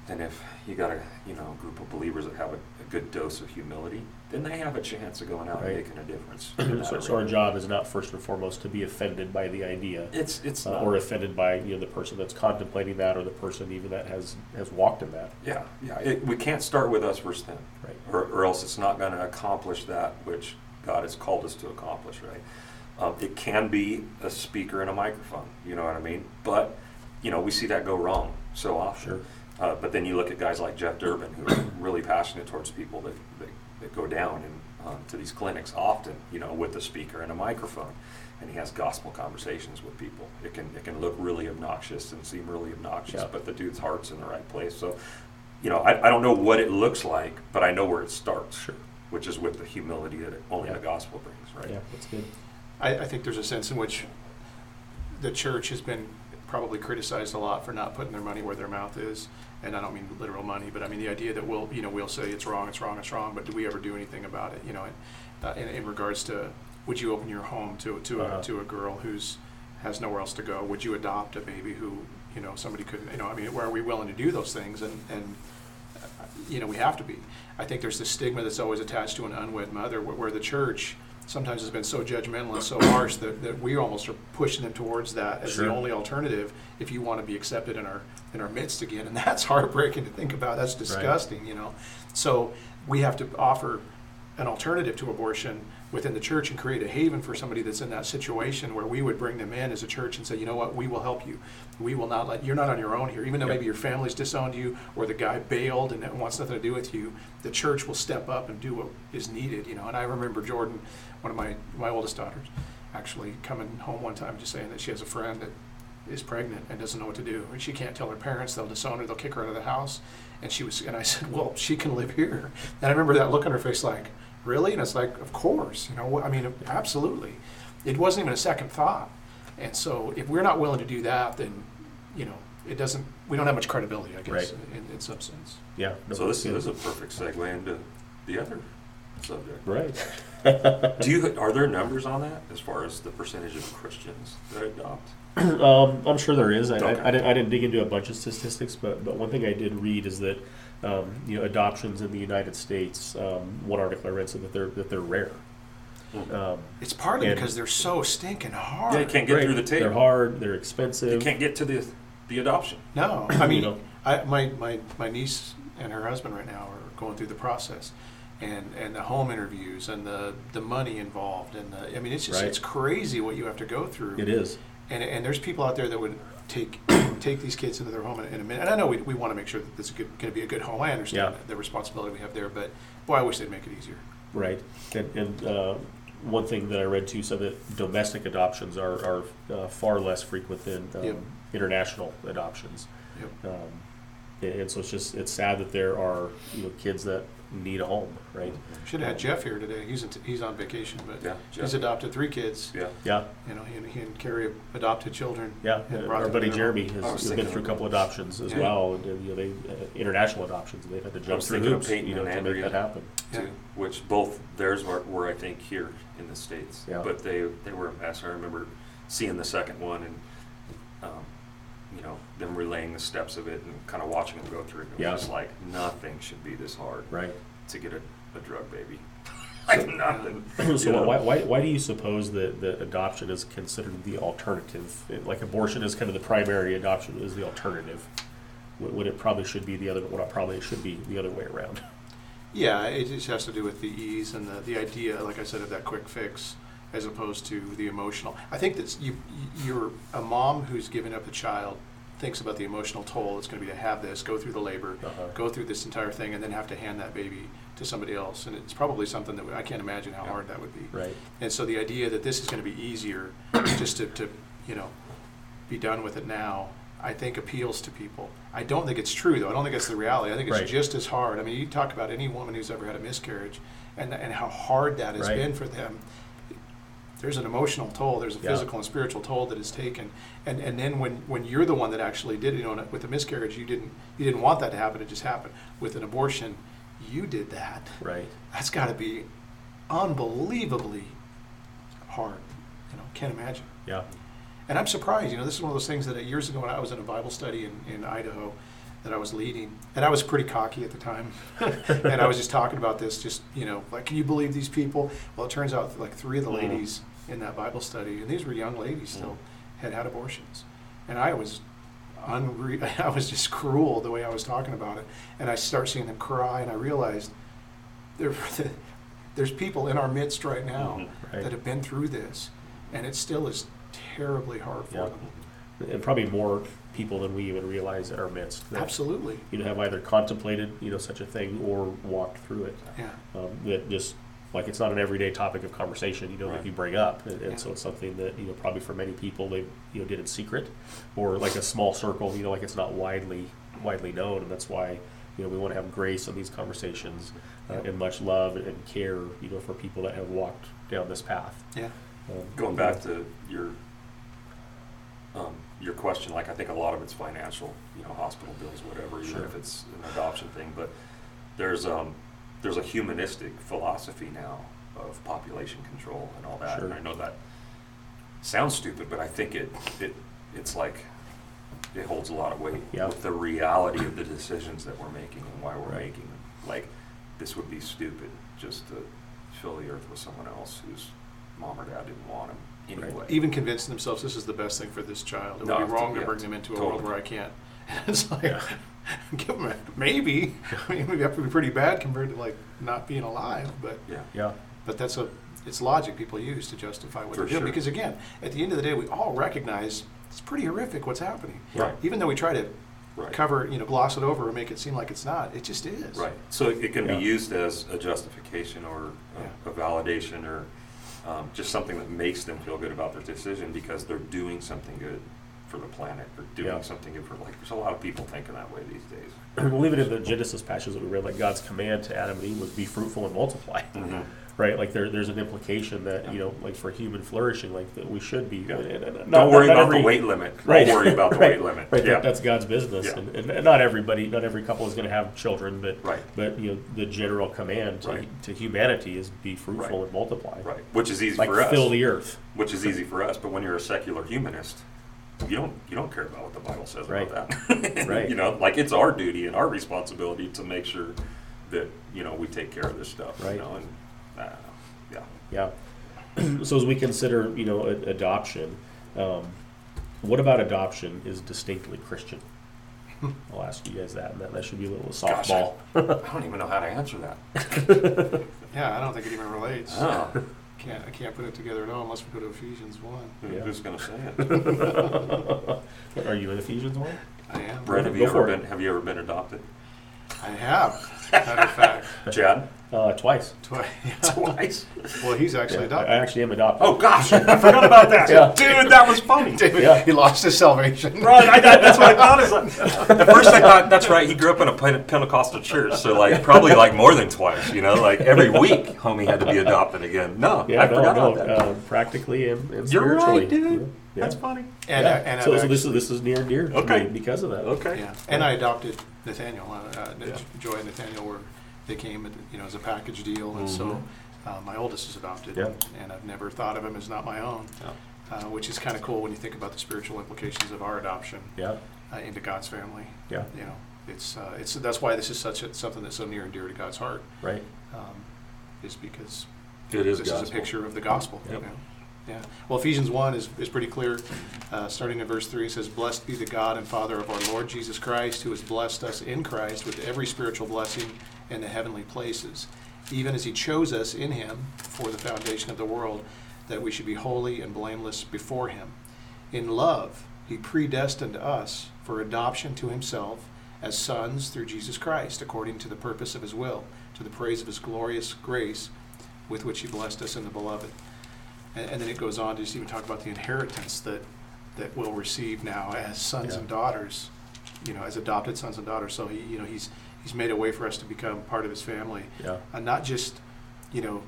[SPEAKER 3] And if you got a you know a group of believers that have a, a good dose of humility, then they have a chance of going out
[SPEAKER 2] Right.
[SPEAKER 3] and making a difference. [clears throat]
[SPEAKER 2] so, so our job is not first and foremost to be offended by the idea,
[SPEAKER 3] It's it's
[SPEAKER 2] uh,
[SPEAKER 3] not,
[SPEAKER 2] or offended by you know the person that's contemplating that, or the person even that has has walked in that.
[SPEAKER 3] yeah yeah. It, we can't start with us versus them,
[SPEAKER 2] Right.
[SPEAKER 3] or, or else it's not going to accomplish that which God has called us to accomplish. Right. Um, it can be a speaker and a microphone. You know what I mean? But you know we see that go wrong so often.
[SPEAKER 2] Sure.
[SPEAKER 3] Uh, but then you look at guys like Jeff Durbin, who are really passionate towards people that, that, that go down and um, to these clinics often, you know, with a speaker and a microphone, and he has gospel conversations with people. It can it can look really obnoxious and seem really obnoxious,
[SPEAKER 2] Yeah.
[SPEAKER 3] but the dude's heart's in the right place. So, you know, I, I don't know what it looks like, but I know where it starts,
[SPEAKER 2] Sure.
[SPEAKER 3] which is with the humility that only
[SPEAKER 2] Yeah.
[SPEAKER 3] the gospel brings, right?
[SPEAKER 2] Yeah, that's good.
[SPEAKER 1] I, I think there's a sense in which the church has been probably criticized a lot for not putting their money where their mouth is. And I don't mean literal money, but I mean the idea that we'll, you know, we'll say it's wrong, it's wrong, it's wrong, but do we ever do anything about it? You know, in, uh, in, in regards to, would you open your home to, to,
[SPEAKER 2] Uh-huh.
[SPEAKER 1] a, to a girl who's has nowhere else to go? Would you adopt a baby who, you know, somebody couldn't, you know, I mean, where are we willing to do those things? And, and uh, you know, we have to be. I think there's this stigma that's always attached to an unwed mother, where, where the church sometimes has been so judgmental and so harsh that, that we almost are pushing them towards that as
[SPEAKER 2] Sure.
[SPEAKER 1] the only alternative if you want to be accepted in our in our midst again. And [laughs] that's heartbreaking to think about. That's disgusting, you know. So we have to offer an alternative to abortion within the church and create a haven for somebody that's in that situation where we would bring them in as a church and say, you know what, we will help you. We will not let you're not on your own here, even though
[SPEAKER 2] Yep.
[SPEAKER 1] maybe your family's disowned you or the guy bailed and wants nothing to do with you. The church will step up and do what is needed, you know. And I remember Jordan, one of my my oldest daughters, actually coming home one time just saying that she has a friend that is pregnant and doesn't know what to do. And she can't tell her parents, they'll disown her, they'll kick her out of the house. And she was and I said, Well, she can live here. And I remember that look on her face like, Really? And it's like, Of course, you know, I mean absolutely. It wasn't even a second thought. And so if we're not willing to do that, then, you know, it doesn't we don't have much credibility, I guess,
[SPEAKER 2] Right.
[SPEAKER 1] in, in some sense.
[SPEAKER 2] Yeah. no,
[SPEAKER 3] So this
[SPEAKER 2] that's
[SPEAKER 3] is a perfect segue into the other subject.
[SPEAKER 2] right.
[SPEAKER 3] Do you are there numbers on that as far as the percentage of Christians that adopt?
[SPEAKER 2] um, I'm sure there is. I,
[SPEAKER 3] Okay.
[SPEAKER 2] I, I, didn't, I didn't dig into a bunch of statistics, but, but one thing I did read is that um, you know adoptions in the United States. Um, one article I read said that they're that they're rare. Um,
[SPEAKER 1] It's partly
[SPEAKER 2] And-
[SPEAKER 1] because they're so stinking hard.
[SPEAKER 3] Yeah, you can't get
[SPEAKER 2] right,
[SPEAKER 3] through the tape.
[SPEAKER 2] They're hard. They're expensive.
[SPEAKER 3] You
[SPEAKER 2] expensive.
[SPEAKER 3] can't get to the the adoption.
[SPEAKER 1] No, [clears throat] I mean,
[SPEAKER 2] You know?
[SPEAKER 1] I, my, my, my niece and her husband right now are going through the process, and and the home interviews and the the money involved and the I mean it's just
[SPEAKER 2] Right.
[SPEAKER 1] it's crazy what you have to go through.
[SPEAKER 2] It is.
[SPEAKER 1] And and there's people out there that would take [clears throat] take these kids into their home in, in a minute. And I know we, we want to make sure that this is going to be a good home. I understand
[SPEAKER 2] Yeah.
[SPEAKER 1] the responsibility we have there, but boy, I wish they'd make it easier.
[SPEAKER 2] Right. And, and uh, one thing that I read too said that domestic adoptions are, are uh, far less frequent than um,
[SPEAKER 1] Yep.
[SPEAKER 2] international adoptions.
[SPEAKER 1] Yep.
[SPEAKER 2] Um, and, and so it's just it's sad that there are you know kids that need a home, right?
[SPEAKER 1] Should have had Jeff here today. He's in, he's on vacation, but
[SPEAKER 3] Yeah,
[SPEAKER 1] he's
[SPEAKER 3] Jeff.
[SPEAKER 1] adopted three kids.
[SPEAKER 3] Yeah.
[SPEAKER 2] Yeah,
[SPEAKER 1] You know, he and, he and Carrie adopted children.
[SPEAKER 2] yeah.
[SPEAKER 1] and brought
[SPEAKER 2] Our
[SPEAKER 1] them
[SPEAKER 2] buddy
[SPEAKER 1] to their home.
[SPEAKER 2] Jeremy
[SPEAKER 3] I
[SPEAKER 2] has
[SPEAKER 3] was
[SPEAKER 2] been
[SPEAKER 3] thinking
[SPEAKER 2] through a
[SPEAKER 3] of-
[SPEAKER 2] couple adoptions as
[SPEAKER 1] Yeah.
[SPEAKER 2] well, and you know they uh, international adoptions. They've had to jump
[SPEAKER 3] was
[SPEAKER 2] through
[SPEAKER 3] thinking of
[SPEAKER 2] hoops,
[SPEAKER 3] Peyton
[SPEAKER 2] you know,
[SPEAKER 3] and
[SPEAKER 2] to make
[SPEAKER 3] Andrea.
[SPEAKER 2] that happen.
[SPEAKER 1] Yeah.
[SPEAKER 3] too, which both theirs were, were I think here in the states.
[SPEAKER 2] Yeah.
[SPEAKER 3] But they they were a mess. I remember seeing the second one and um, you know them relaying the steps of it and kind of watching them go through. It
[SPEAKER 2] Yeah.
[SPEAKER 3] was just like nothing should be this hard
[SPEAKER 2] Right.
[SPEAKER 3] to get a, a drug baby. [laughs] like nothing. [clears throat]
[SPEAKER 2] so why, why, why do you suppose that, that adoption is considered the alternative? Like abortion is kind of the primary, adoption is the alternative. When when it probably should be the other, well, not probably, should be the other way around.
[SPEAKER 1] Yeah, it just has to do with the ease and the, the idea, like I said, of that quick fix as opposed to the emotional. I think that you, you're a mom who's giving up a child thinks about the emotional toll it's going to be to have this, go through the labor,
[SPEAKER 2] Uh-huh.
[SPEAKER 1] go through this entire thing, and then have to hand that baby to somebody else. And it's probably something that we- I can't imagine how
[SPEAKER 3] Yeah.
[SPEAKER 1] hard that would be.
[SPEAKER 2] Right.
[SPEAKER 1] And so the idea that this is going to be easier, [coughs] just to, to, you know, be done with it now, I think appeals to people. I don't think it's true though. I don't think it's the reality. I think it's
[SPEAKER 2] Right.
[SPEAKER 1] just as hard. I mean, you talk about any woman who's ever had a miscarriage, and and how hard that has
[SPEAKER 2] Right.
[SPEAKER 1] been for them. There's an emotional toll. There's a
[SPEAKER 2] Yeah.
[SPEAKER 1] physical and spiritual toll that is taken. And and then when when you're the one that actually did it, you know, with a miscarriage, you didn't you didn't want that to happen. It just happened. With an abortion, you did that.
[SPEAKER 2] Right.
[SPEAKER 1] That's got to be unbelievably hard. You know, can't imagine.
[SPEAKER 2] Yeah.
[SPEAKER 1] And I'm surprised, you know, this is one of those things that years ago when I was in a Bible study in, in Idaho that I was leading, and I was pretty cocky at the time, [laughs] and I was just talking about this, just, you know, like, can you believe these people? Well, it turns out like three of the
[SPEAKER 3] Mhm.
[SPEAKER 1] ladies in that Bible study, and these were young ladies still, had had abortions. And I was unre- [laughs] I was just cruel the way I was talking about it. And I start seeing them cry, and I realized there, [laughs] there's people in our midst right now
[SPEAKER 3] Mhm.
[SPEAKER 2] Right.
[SPEAKER 1] that have been through this, and it still is terribly hard for
[SPEAKER 2] Yeah.
[SPEAKER 1] them.
[SPEAKER 2] And probably more people than we even realize in our midst. that,
[SPEAKER 1] Absolutely.
[SPEAKER 2] You know, have either contemplated, you know, such a thing or walked through it.
[SPEAKER 1] Yeah.
[SPEAKER 2] Um, that just, like, it's not an everyday topic of conversation, you know,
[SPEAKER 3] Right.
[SPEAKER 2] that you bring up. And, and
[SPEAKER 1] Yeah.
[SPEAKER 2] so it's something that, you know, probably for many people, they, you know, did in secret or like a small circle, you know, like it's not widely, widely known. And that's why, you know, we want to have grace in these conversations uh, and much love and care, you know, for people that have walked down this path.
[SPEAKER 1] Yeah.
[SPEAKER 2] Um,
[SPEAKER 3] Going back to your um, your question, like I think a lot of it's financial, you know, hospital bills, whatever, even if it's an adoption thing. But there's um, there's a humanistic philosophy now of population control and all that. And I know that sounds stupid, but I think it it it's like it holds a lot of weight
[SPEAKER 2] Yeah.
[SPEAKER 3] with the reality of the decisions that we're making and why we're
[SPEAKER 2] Right.
[SPEAKER 3] making them. Like this would be stupid just to fill the earth with someone else whose mom or dad didn't want him
[SPEAKER 2] Right.
[SPEAKER 3] anyway.
[SPEAKER 1] Even convincing themselves this is the best thing for this child. It would be wrong to
[SPEAKER 3] yeah,
[SPEAKER 1] bring them into a world where I can't. [laughs] it's like,
[SPEAKER 2] Yeah. [laughs]
[SPEAKER 1] give them a, maybe. [laughs] I mean, we have to be pretty bad compared to like not being alive, but
[SPEAKER 3] yeah.
[SPEAKER 2] Yeah.
[SPEAKER 1] but that's a it's logic people use to justify what
[SPEAKER 3] For
[SPEAKER 1] they're doing.
[SPEAKER 3] sure.
[SPEAKER 1] Because again, at the end of the day, we all recognize it's pretty horrific what's happening.
[SPEAKER 3] Right.
[SPEAKER 1] Even though we try to
[SPEAKER 3] Right.
[SPEAKER 1] cover, you know, gloss it over and make it seem like it's not, it just is.
[SPEAKER 3] Right. So it can
[SPEAKER 2] Yeah.
[SPEAKER 3] be used as a justification or
[SPEAKER 1] Yeah.
[SPEAKER 3] a, a validation or um, just something that makes them feel good about their decision because they're doing something good for the planet or doing
[SPEAKER 2] Yeah.
[SPEAKER 3] something good for like. There's a lot of people thinking that way these days. [clears throat]
[SPEAKER 2] we'll it in the Genesis passages that we read, like God's command to Adam and Eve was be fruitful and multiply. [laughs]
[SPEAKER 3] Mhm. [laughs]
[SPEAKER 2] Right? Like there, there's an implication that, you know, like for human flourishing, like that we should be. And- and- and
[SPEAKER 3] Don't worry
[SPEAKER 2] not
[SPEAKER 3] about
[SPEAKER 2] every-
[SPEAKER 3] the weight limit.
[SPEAKER 2] Right.
[SPEAKER 3] Don't worry about the [laughs]
[SPEAKER 2] right,
[SPEAKER 3] weight limit.
[SPEAKER 2] Right.
[SPEAKER 3] Yeah.
[SPEAKER 2] That, that's God's business.
[SPEAKER 3] Yeah.
[SPEAKER 2] And, and, and not everybody, not every couple is going to have children, but,
[SPEAKER 3] Right.
[SPEAKER 2] but, you know, the general command to,
[SPEAKER 3] Right.
[SPEAKER 2] to humanity is be fruitful
[SPEAKER 3] Right.
[SPEAKER 2] and multiply.
[SPEAKER 3] right. Which is easy
[SPEAKER 2] Like
[SPEAKER 3] for us.
[SPEAKER 2] fill the earth.
[SPEAKER 3] Which is easy for us. But when you're a secular humanist, you don't you don't care about what the Bible says
[SPEAKER 2] Right.
[SPEAKER 3] about that. [laughs]
[SPEAKER 2] Right.
[SPEAKER 3] You know, like it's our duty and our responsibility to make sure that you know we take care of this stuff.
[SPEAKER 2] Right.
[SPEAKER 3] You know, and uh, yeah.
[SPEAKER 2] Yeah. [clears throat] so as we consider, you know, a, adoption, um, what about adoption is distinctly Christian? [laughs] I'll ask you guys that, and that, that should be a little
[SPEAKER 3] Gosh,
[SPEAKER 2] softball.
[SPEAKER 3] I don't even know how to answer that. [laughs]
[SPEAKER 1] Yeah, I don't think it even relates.
[SPEAKER 3] Oh,
[SPEAKER 1] Can't, I can't put it together at all unless we go to Ephesians one.
[SPEAKER 3] who-
[SPEAKER 2] Yeah.
[SPEAKER 3] who's going to say it? [laughs]
[SPEAKER 2] Are you in Ephesians one?
[SPEAKER 1] I am.
[SPEAKER 3] Brent, have
[SPEAKER 2] Go
[SPEAKER 3] you ever
[SPEAKER 2] for it.
[SPEAKER 3] been? Have you ever been adopted?
[SPEAKER 1] I have. Matter of fact,
[SPEAKER 3] Chad,
[SPEAKER 2] Uh, twice. [laughs]
[SPEAKER 1] twice.
[SPEAKER 3] twice.
[SPEAKER 1] Well, he's actually
[SPEAKER 2] Yeah, I, I actually am adopted.
[SPEAKER 3] Oh gosh, I forgot about that.
[SPEAKER 2] Yeah.
[SPEAKER 3] Dude, that was funny.
[SPEAKER 1] David, [laughs]
[SPEAKER 2] Yeah.
[SPEAKER 1] he lost his salvation.
[SPEAKER 3] Right, I, that- that's what I thought. Is like, [laughs] at first, I thought that's right. He grew up in a Pentecostal church, so like probably like more than twice. You know, like every week, homie had to be adopted again. No,
[SPEAKER 2] Yeah,
[SPEAKER 3] I
[SPEAKER 2] no,
[SPEAKER 3] forgot
[SPEAKER 2] no,
[SPEAKER 3] about that.
[SPEAKER 2] uh, practically and, and
[SPEAKER 3] You're
[SPEAKER 2] spiritually.
[SPEAKER 3] right, dude.
[SPEAKER 2] Yeah.
[SPEAKER 3] That's funny.
[SPEAKER 1] And,
[SPEAKER 2] yeah.
[SPEAKER 1] I, and
[SPEAKER 2] so,
[SPEAKER 1] I've
[SPEAKER 2] so this is this is near and dear to
[SPEAKER 3] Okay.
[SPEAKER 2] me because of that.
[SPEAKER 3] Okay.
[SPEAKER 1] Yeah, and I adopted Nathaniel. Uh, uh,
[SPEAKER 3] Yeah.
[SPEAKER 1] Joy and Nathaniel were they came, you know, as a package deal, and so
[SPEAKER 3] Mhm.
[SPEAKER 1] uh, my oldest is adopted.
[SPEAKER 2] Yeah.
[SPEAKER 1] And I've never thought of him as not my own,
[SPEAKER 3] Yeah.
[SPEAKER 1] uh, which is kind of cool when you think about the spiritual implications of our adoption
[SPEAKER 2] Yeah,
[SPEAKER 1] uh, into God's family.
[SPEAKER 2] yeah,
[SPEAKER 1] You know, it's uh, it's that's why this is such a, something that's so near and dear to God's heart,
[SPEAKER 2] right.
[SPEAKER 1] um, is because
[SPEAKER 3] It is
[SPEAKER 1] this is a
[SPEAKER 3] gospel.
[SPEAKER 1] picture of the gospel.
[SPEAKER 3] Yep.
[SPEAKER 1] you know. Yeah. Well, Ephesians 1 is, is pretty clear. Uh, starting in verse 3, it says, Blessed be the God and Father of our Lord Jesus Christ, who has blessed us in Christ with every spiritual blessing in the heavenly places, even as he chose us in him for the foundation of the world, that we should be holy and blameless before him. In love, he predestined us for adoption to himself as sons through Jesus Christ, according to the purpose of his will, to the praise of his glorious grace with which he blessed us in the beloved. And, and then it goes on to just even talk about the inheritance that, that we'll receive now as sons
[SPEAKER 2] Yeah.
[SPEAKER 1] and daughters, you know, as adopted sons and daughters. So he, you know, he's, he's made a way for us to become part of his family,
[SPEAKER 2] Yeah,
[SPEAKER 1] and not just, you know,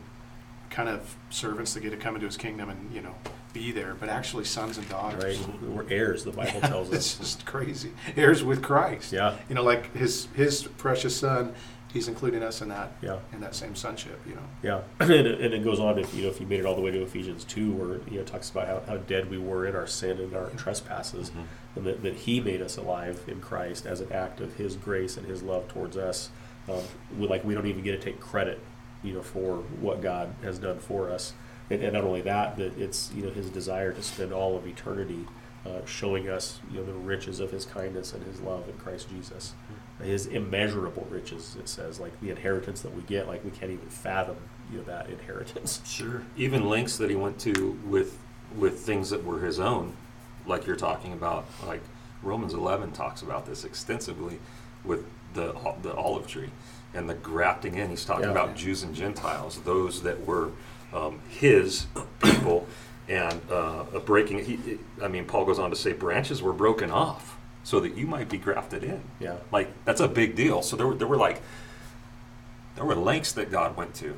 [SPEAKER 1] kind of servants that get to come into his kingdom and, you know, be there, but actually sons and daughters.
[SPEAKER 2] right. We're heirs. The Bible [laughs] tells us.
[SPEAKER 1] It's just crazy. Heirs with Christ.
[SPEAKER 2] Yeah,
[SPEAKER 1] You know, like his his precious son, he's including us in that
[SPEAKER 2] yeah.
[SPEAKER 1] in that same sonship. You know.
[SPEAKER 2] Yeah, [clears throat] and it, and it goes on if you know if you made it all the way to Ephesians two, where you know it talks about how, how dead we were in our sin and our trespasses,
[SPEAKER 3] Mhm.
[SPEAKER 2] and that, that He made us alive in Christ as an act of His grace and His love towards us. Um, we like we don't even get to take credit, you know, for what God has done for us, and, and not only that, that it's you know His desire to spend all of eternity uh, showing us you know the riches of His kindness and His love in Christ Jesus his immeasurable riches it says like the inheritance that we get like we can't even fathom you know that inheritance [laughs]
[SPEAKER 3] Sure. Even links that he went to with with things that were his own, like you're talking about, like Romans 11 talks about this extensively with the the olive tree and the grafting in. He's talking
[SPEAKER 2] Yeah.
[SPEAKER 3] about Jews and Gentiles, those that were um, his people, and uh, a breaking. He, I mean, Paul goes on to say branches were broken off so that you might be grafted in.
[SPEAKER 2] yeah
[SPEAKER 3] Like that's a big deal. So there were there were like there were lengths that God went to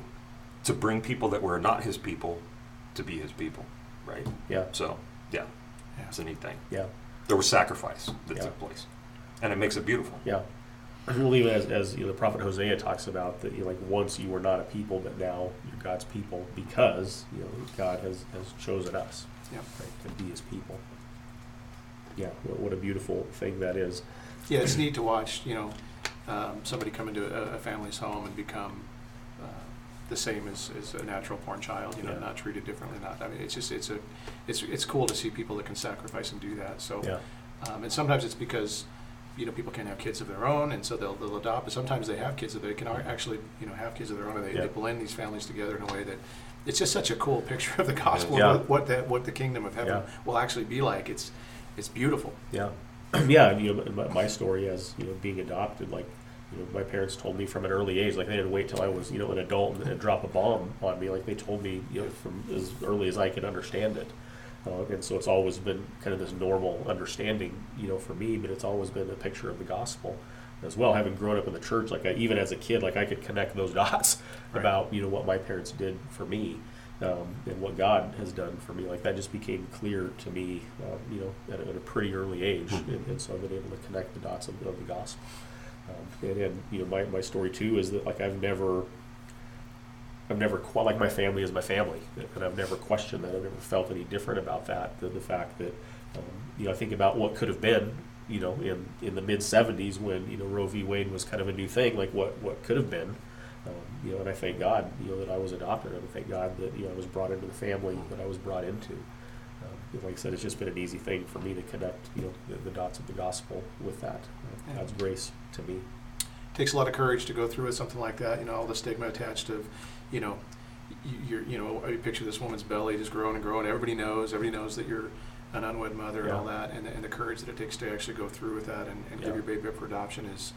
[SPEAKER 3] to bring people that were not his people to be his people, right?
[SPEAKER 2] yeah
[SPEAKER 3] So, yeah,
[SPEAKER 1] Yeah.
[SPEAKER 3] it's a neat thing.
[SPEAKER 2] yeah
[SPEAKER 3] There was sacrifice that
[SPEAKER 2] Yeah.
[SPEAKER 3] took place. And it makes it beautiful.
[SPEAKER 2] yeah [clears throat] well even as, as you know, the prophet hosea talks about that you know, like once you were not a people but now you're god's people because you know god has, has chosen us
[SPEAKER 1] Yeah.
[SPEAKER 2] right, to be his people yeah what, what a beautiful thing that is
[SPEAKER 1] Yeah, it's neat to watch. You know, um, somebody come into a, a family's home and become uh, the same as, as a natural born child. You know,
[SPEAKER 2] Yeah.
[SPEAKER 1] not treated differently. Not. I mean, it's just it's a it's it's cool to see people that can sacrifice and do that. So,
[SPEAKER 2] yeah
[SPEAKER 1] um, and sometimes it's because. You know, people can't have kids of their own, and so they'll, they'll adopt. But sometimes they have kids that they can ar- actually, you know, have kids of their own, and they,
[SPEAKER 2] Yeah.
[SPEAKER 1] they blend these families together in a way that it's just such a cool picture of the gospel,
[SPEAKER 2] Yeah.
[SPEAKER 1] what, what that what the kingdom of heaven
[SPEAKER 2] Yeah.
[SPEAKER 1] will actually be like. It's it's beautiful.
[SPEAKER 2] Yeah, [clears throat] yeah. You know, my, story as you know being adopted, like you know, my parents told me from an early age, like they didn't wait till I was you know an adult and, and drop a bomb on me. Like they told me you know from as early as I could understand it. Uh, and so it's always been kind of this normal understanding, you know, for me. But it's always been a picture of the gospel as well. Having grown up in the church, like I, even as a kid, like I could connect those [laughs] dots
[SPEAKER 1] Right.
[SPEAKER 2] about you know what my parents did for me um, and what God has done for me. Like that just became clear to me, uh, you know, at a, at a pretty early age, and, and so I've been able to connect the dots of, of the gospel. Um, and, and you know, my, my story too is that like I've never, I've never like my family is my family, and I've never questioned that. I've never felt any different about that. than the fact that um, you know, I think about what could have been, you know, in, in the mid '70s when you know Roe v. Wade was kind of a new thing, like what what could have been. You know, and I thank God, you know, that I was adopted, and I thank God that you know I was brought into the family that I was brought into. Um, like I said, it's just been an easy thing for me to connect, you know, the, the dots of the gospel with that uh, God's grace to me.
[SPEAKER 1] takes a lot of courage to go through with something like that. You know, all the stigma attached of, you know, you're, you know, you picture this woman's belly just growing and growing. Everybody knows. Everybody knows that you're an unwed mother and all that, and, and the courage that it takes to actually go through with that and, and
[SPEAKER 2] Yeah.
[SPEAKER 1] give your baby up for adoption is,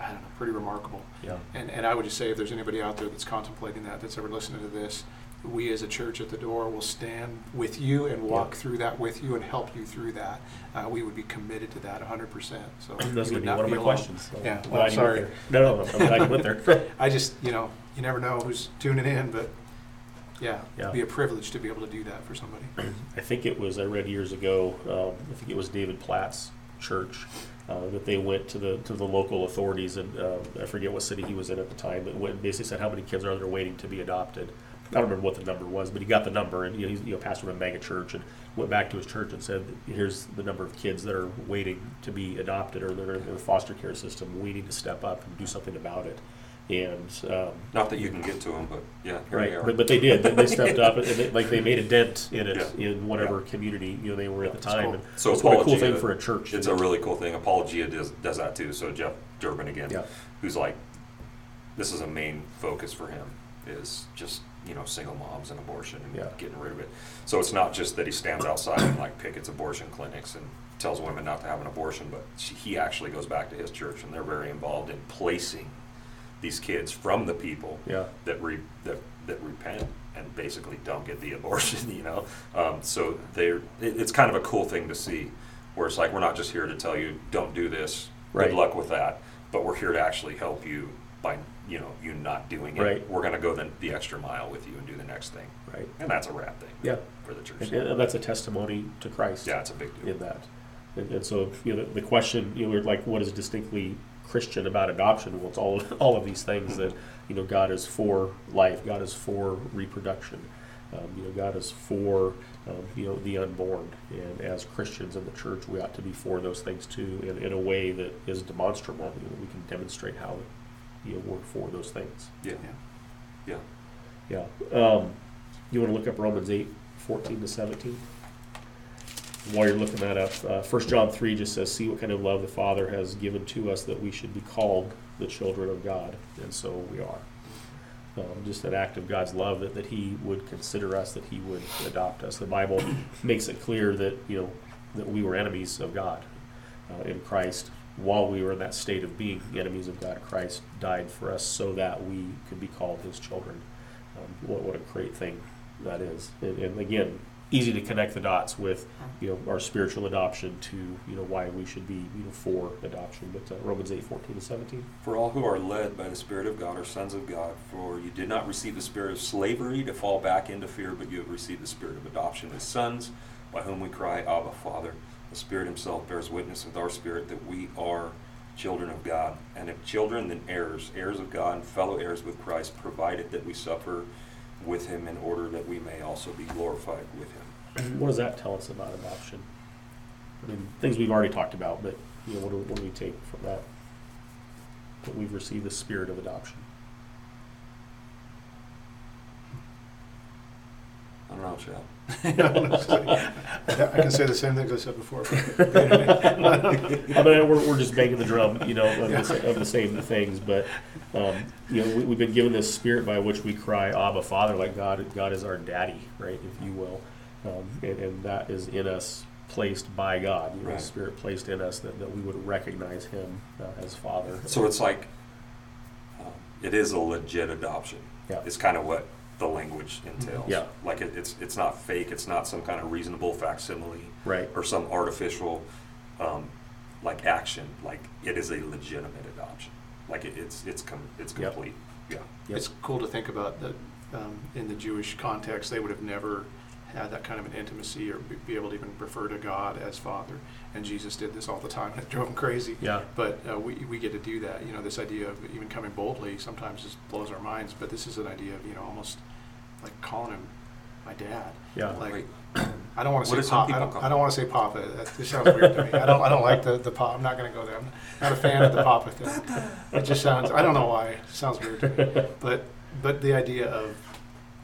[SPEAKER 1] I don't know, pretty remarkable.
[SPEAKER 2] Yeah.
[SPEAKER 1] And, and I would just say, if there's anybody out there that's contemplating that, that's ever listening to this, we as a church at the door will stand with you and walk
[SPEAKER 2] Yeah.
[SPEAKER 1] through that with you and help you through that. Uh, we would be committed to that 100%. So
[SPEAKER 2] That's going to be one of my
[SPEAKER 1] alone.
[SPEAKER 2] questions. so
[SPEAKER 1] Yeah,
[SPEAKER 2] I'm
[SPEAKER 1] well,
[SPEAKER 2] went
[SPEAKER 1] sorry.
[SPEAKER 2] No, no, no, I'm glad you went there. [laughs]
[SPEAKER 1] I just, you know, you never know who's tuning in, but yeah,
[SPEAKER 2] Yeah.
[SPEAKER 1] it'd be a privilege to be able to do that for somebody. [clears throat]
[SPEAKER 2] I think it was I read years ago. Um, I think it was David Platt's church uh, that they went to the to the local authorities, and uh, I forget what city he was in at the time. But went, basically said how many kids are there waiting to be adopted. I don't remember what the number was, but he got the number, and you know, he's you know, pastor of a mega church, and went back to his church and said, "Here's the number of kids that are waiting to be adopted, or they're in the foster care system. We need to step up and do something about it." And um,
[SPEAKER 3] Not that you can get to them, but yeah,
[SPEAKER 2] Right, but, but they did. They, they stepped up and they, like they made a dent in it
[SPEAKER 3] Yeah.
[SPEAKER 2] in whatever community you know they were at the time.
[SPEAKER 3] cool.
[SPEAKER 2] And
[SPEAKER 3] So
[SPEAKER 2] it's what a cool thing for a church.
[SPEAKER 3] It's a really cool thing. Apologia does, does that too. So Jeff Durbin again,
[SPEAKER 2] Yeah.
[SPEAKER 3] who's like, this is a main focus for him is just you know single moms and abortion and
[SPEAKER 2] Yeah.
[SPEAKER 3] getting rid of it. So it's not just that he stands outside and like pickets abortion clinics and tells women not to have an abortion, but he actually goes back to his church and they're very involved in placing these kids from the people
[SPEAKER 2] yeah,
[SPEAKER 3] that re, that that repent and basically don't get the [laughs] abortion, you know. Um, so they're it, it's kind of a cool thing to see, where it's like we're not just here to tell you don't do this,
[SPEAKER 2] Right.
[SPEAKER 3] good luck with that, but we're here to actually help you by you know you not doing it.
[SPEAKER 2] Right.
[SPEAKER 3] We're going to go the, the extra mile with you and do the next thing,
[SPEAKER 2] right.
[SPEAKER 3] and that's a rad thing.
[SPEAKER 2] Yeah.
[SPEAKER 3] for the church.
[SPEAKER 2] And, and that's a testimony to Christ.
[SPEAKER 3] yeah, it's a big deal.
[SPEAKER 2] in that. And, and so, you know, the, the question, you know, like, what is distinctly Christian about adoption? Well, it's all [laughs] all of these things that, you know, God is for life. God is for reproduction. Um, you know, God is for, um, you know, the unborn. And as Christians in the church, we ought to be for those things too, in, in a way that is demonstrable. You know, we can demonstrate how, you know, we're for those things.
[SPEAKER 3] Yeah,
[SPEAKER 1] Yeah.
[SPEAKER 3] yeah.
[SPEAKER 2] Yeah. Um, you want to look up Romans eight fourteen to 17? While you're looking that up, uh, 1 John 3 just says, See what kind of love the Father has given to us that we should be called the children of God. And so we are. Um, just an act of God's love that, that He would consider us, that He would adopt us. The Bible [coughs] makes it clear that, you know, that we were enemies of God uh, in Christ. While we were in that state of being enemies of God, Christ died for us so that we could be called His children. Um, what, what a great thing that is. And, and again, easy to connect the dots with, you know, our spiritual adoption to, you know, why we should be, you know, for adoption. But uh, Romans 8, 14 to 17.
[SPEAKER 3] For all who are led by the Spirit of God are sons of God. For you did not receive the spirit of slavery to fall back into fear, but you have received the spirit of adoption as sons, by whom we cry, Abba, Father. The Spirit Himself bears witness with our spirit that we are children of God. And if children, then heirs, heirs of God, and fellow heirs with Christ, provided that we suffer with Him in order that we may also be glorified with Him.
[SPEAKER 2] What does that tell us about adoption? I mean, things we've already talked about, but, you know, what do, what do we take from that? That we've received the spirit of adoption.
[SPEAKER 3] I don't know, Chad. [laughs]
[SPEAKER 1] I can say the same things I said before. [laughs]
[SPEAKER 2] I mean, we're, we're just banging the drum, you know, of, the, of the same things. But um, you know, we, we've been given this spirit by which we cry, "Abba, Father!" Like God, God is our daddy, right, if you will, um, and, and that is in us, placed by God. You know,
[SPEAKER 3] Right.
[SPEAKER 2] the Spirit placed in us that, that we would recognize Him uh, as Father.
[SPEAKER 3] So it's like, um, it is a legit adoption.
[SPEAKER 2] Yeah.
[SPEAKER 3] It's kind of what the language entails.
[SPEAKER 2] Yeah.
[SPEAKER 3] Like it, it's it's not fake. It's not some kind of reasonable facsimile
[SPEAKER 2] right.
[SPEAKER 3] or some artificial, um, like action. Like it is a legitimate adoption. Like it, it's it's com- it's
[SPEAKER 2] Yep.
[SPEAKER 3] complete. Yeah.
[SPEAKER 2] Yep.
[SPEAKER 1] It's cool to think about that um, in the Jewish context, they would have never had that kind of an intimacy or be be able to even refer to God as Father. And Jesus did this all the time. [laughs] It drove him crazy.
[SPEAKER 2] Yeah.
[SPEAKER 1] But uh, we, we get to do that. You know, this idea of even coming boldly sometimes just blows our minds. But this is an idea of, you know, almost like calling him my dad.
[SPEAKER 2] Yeah.
[SPEAKER 1] Like,
[SPEAKER 3] Wait, [clears throat]
[SPEAKER 1] I don't want to
[SPEAKER 3] do
[SPEAKER 1] say
[SPEAKER 3] some
[SPEAKER 1] pop. I don't, I don't want to say papa. That just sounds weird to me. I don't. I don't like the the pop. I'm not going to go there. I'm not a fan of the papa thing. It just sounds, I don't know why, it sounds weird to me. But, but the idea of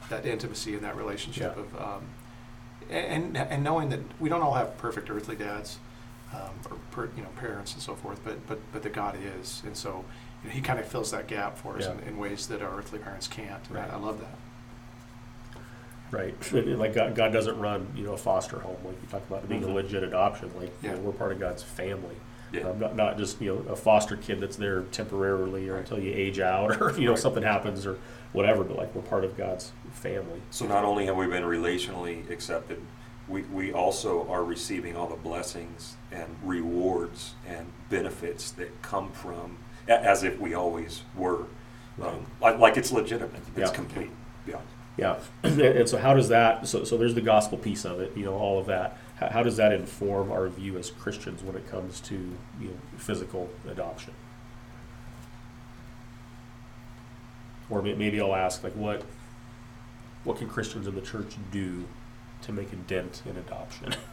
[SPEAKER 1] that intimacy and that relationship
[SPEAKER 2] Yeah.
[SPEAKER 1] of, um, and, and knowing that we don't all have perfect earthly dads, um, or per, you know, parents and so forth, but, but, but that God is. And so, you know, he kind of fills that gap for us
[SPEAKER 2] Yeah.
[SPEAKER 1] in, in ways that our earthly parents can't. And I,
[SPEAKER 2] Right.
[SPEAKER 1] I love that.
[SPEAKER 2] Right. Like God, God doesn't run, you know, a foster home like you talk about being a
[SPEAKER 3] Mhm.
[SPEAKER 2] legit adoption. Like you know, we're part of God's family.
[SPEAKER 3] Yeah.
[SPEAKER 2] Um, not, not just you know a foster kid that's there temporarily or
[SPEAKER 3] Right.
[SPEAKER 2] until you age out [laughs] or you know
[SPEAKER 3] Right.
[SPEAKER 2] something happens or whatever. But like we're part of God's family.
[SPEAKER 3] So not only have we been relationally accepted, we, we also are receiving all the blessings and rewards and benefits that come from, as if we always were. Um, like, like it's legitimate, it's
[SPEAKER 2] Yeah.
[SPEAKER 3] complete. Yeah.
[SPEAKER 2] Yeah. [clears throat] and, and so how does that? So so there's the gospel piece of it. You know all of that. How, how does that inform our view as Christians when it comes to you know physical adoption? Or maybe I'll ask like what what can Christians in the church do to make a dent in adoption? [laughs]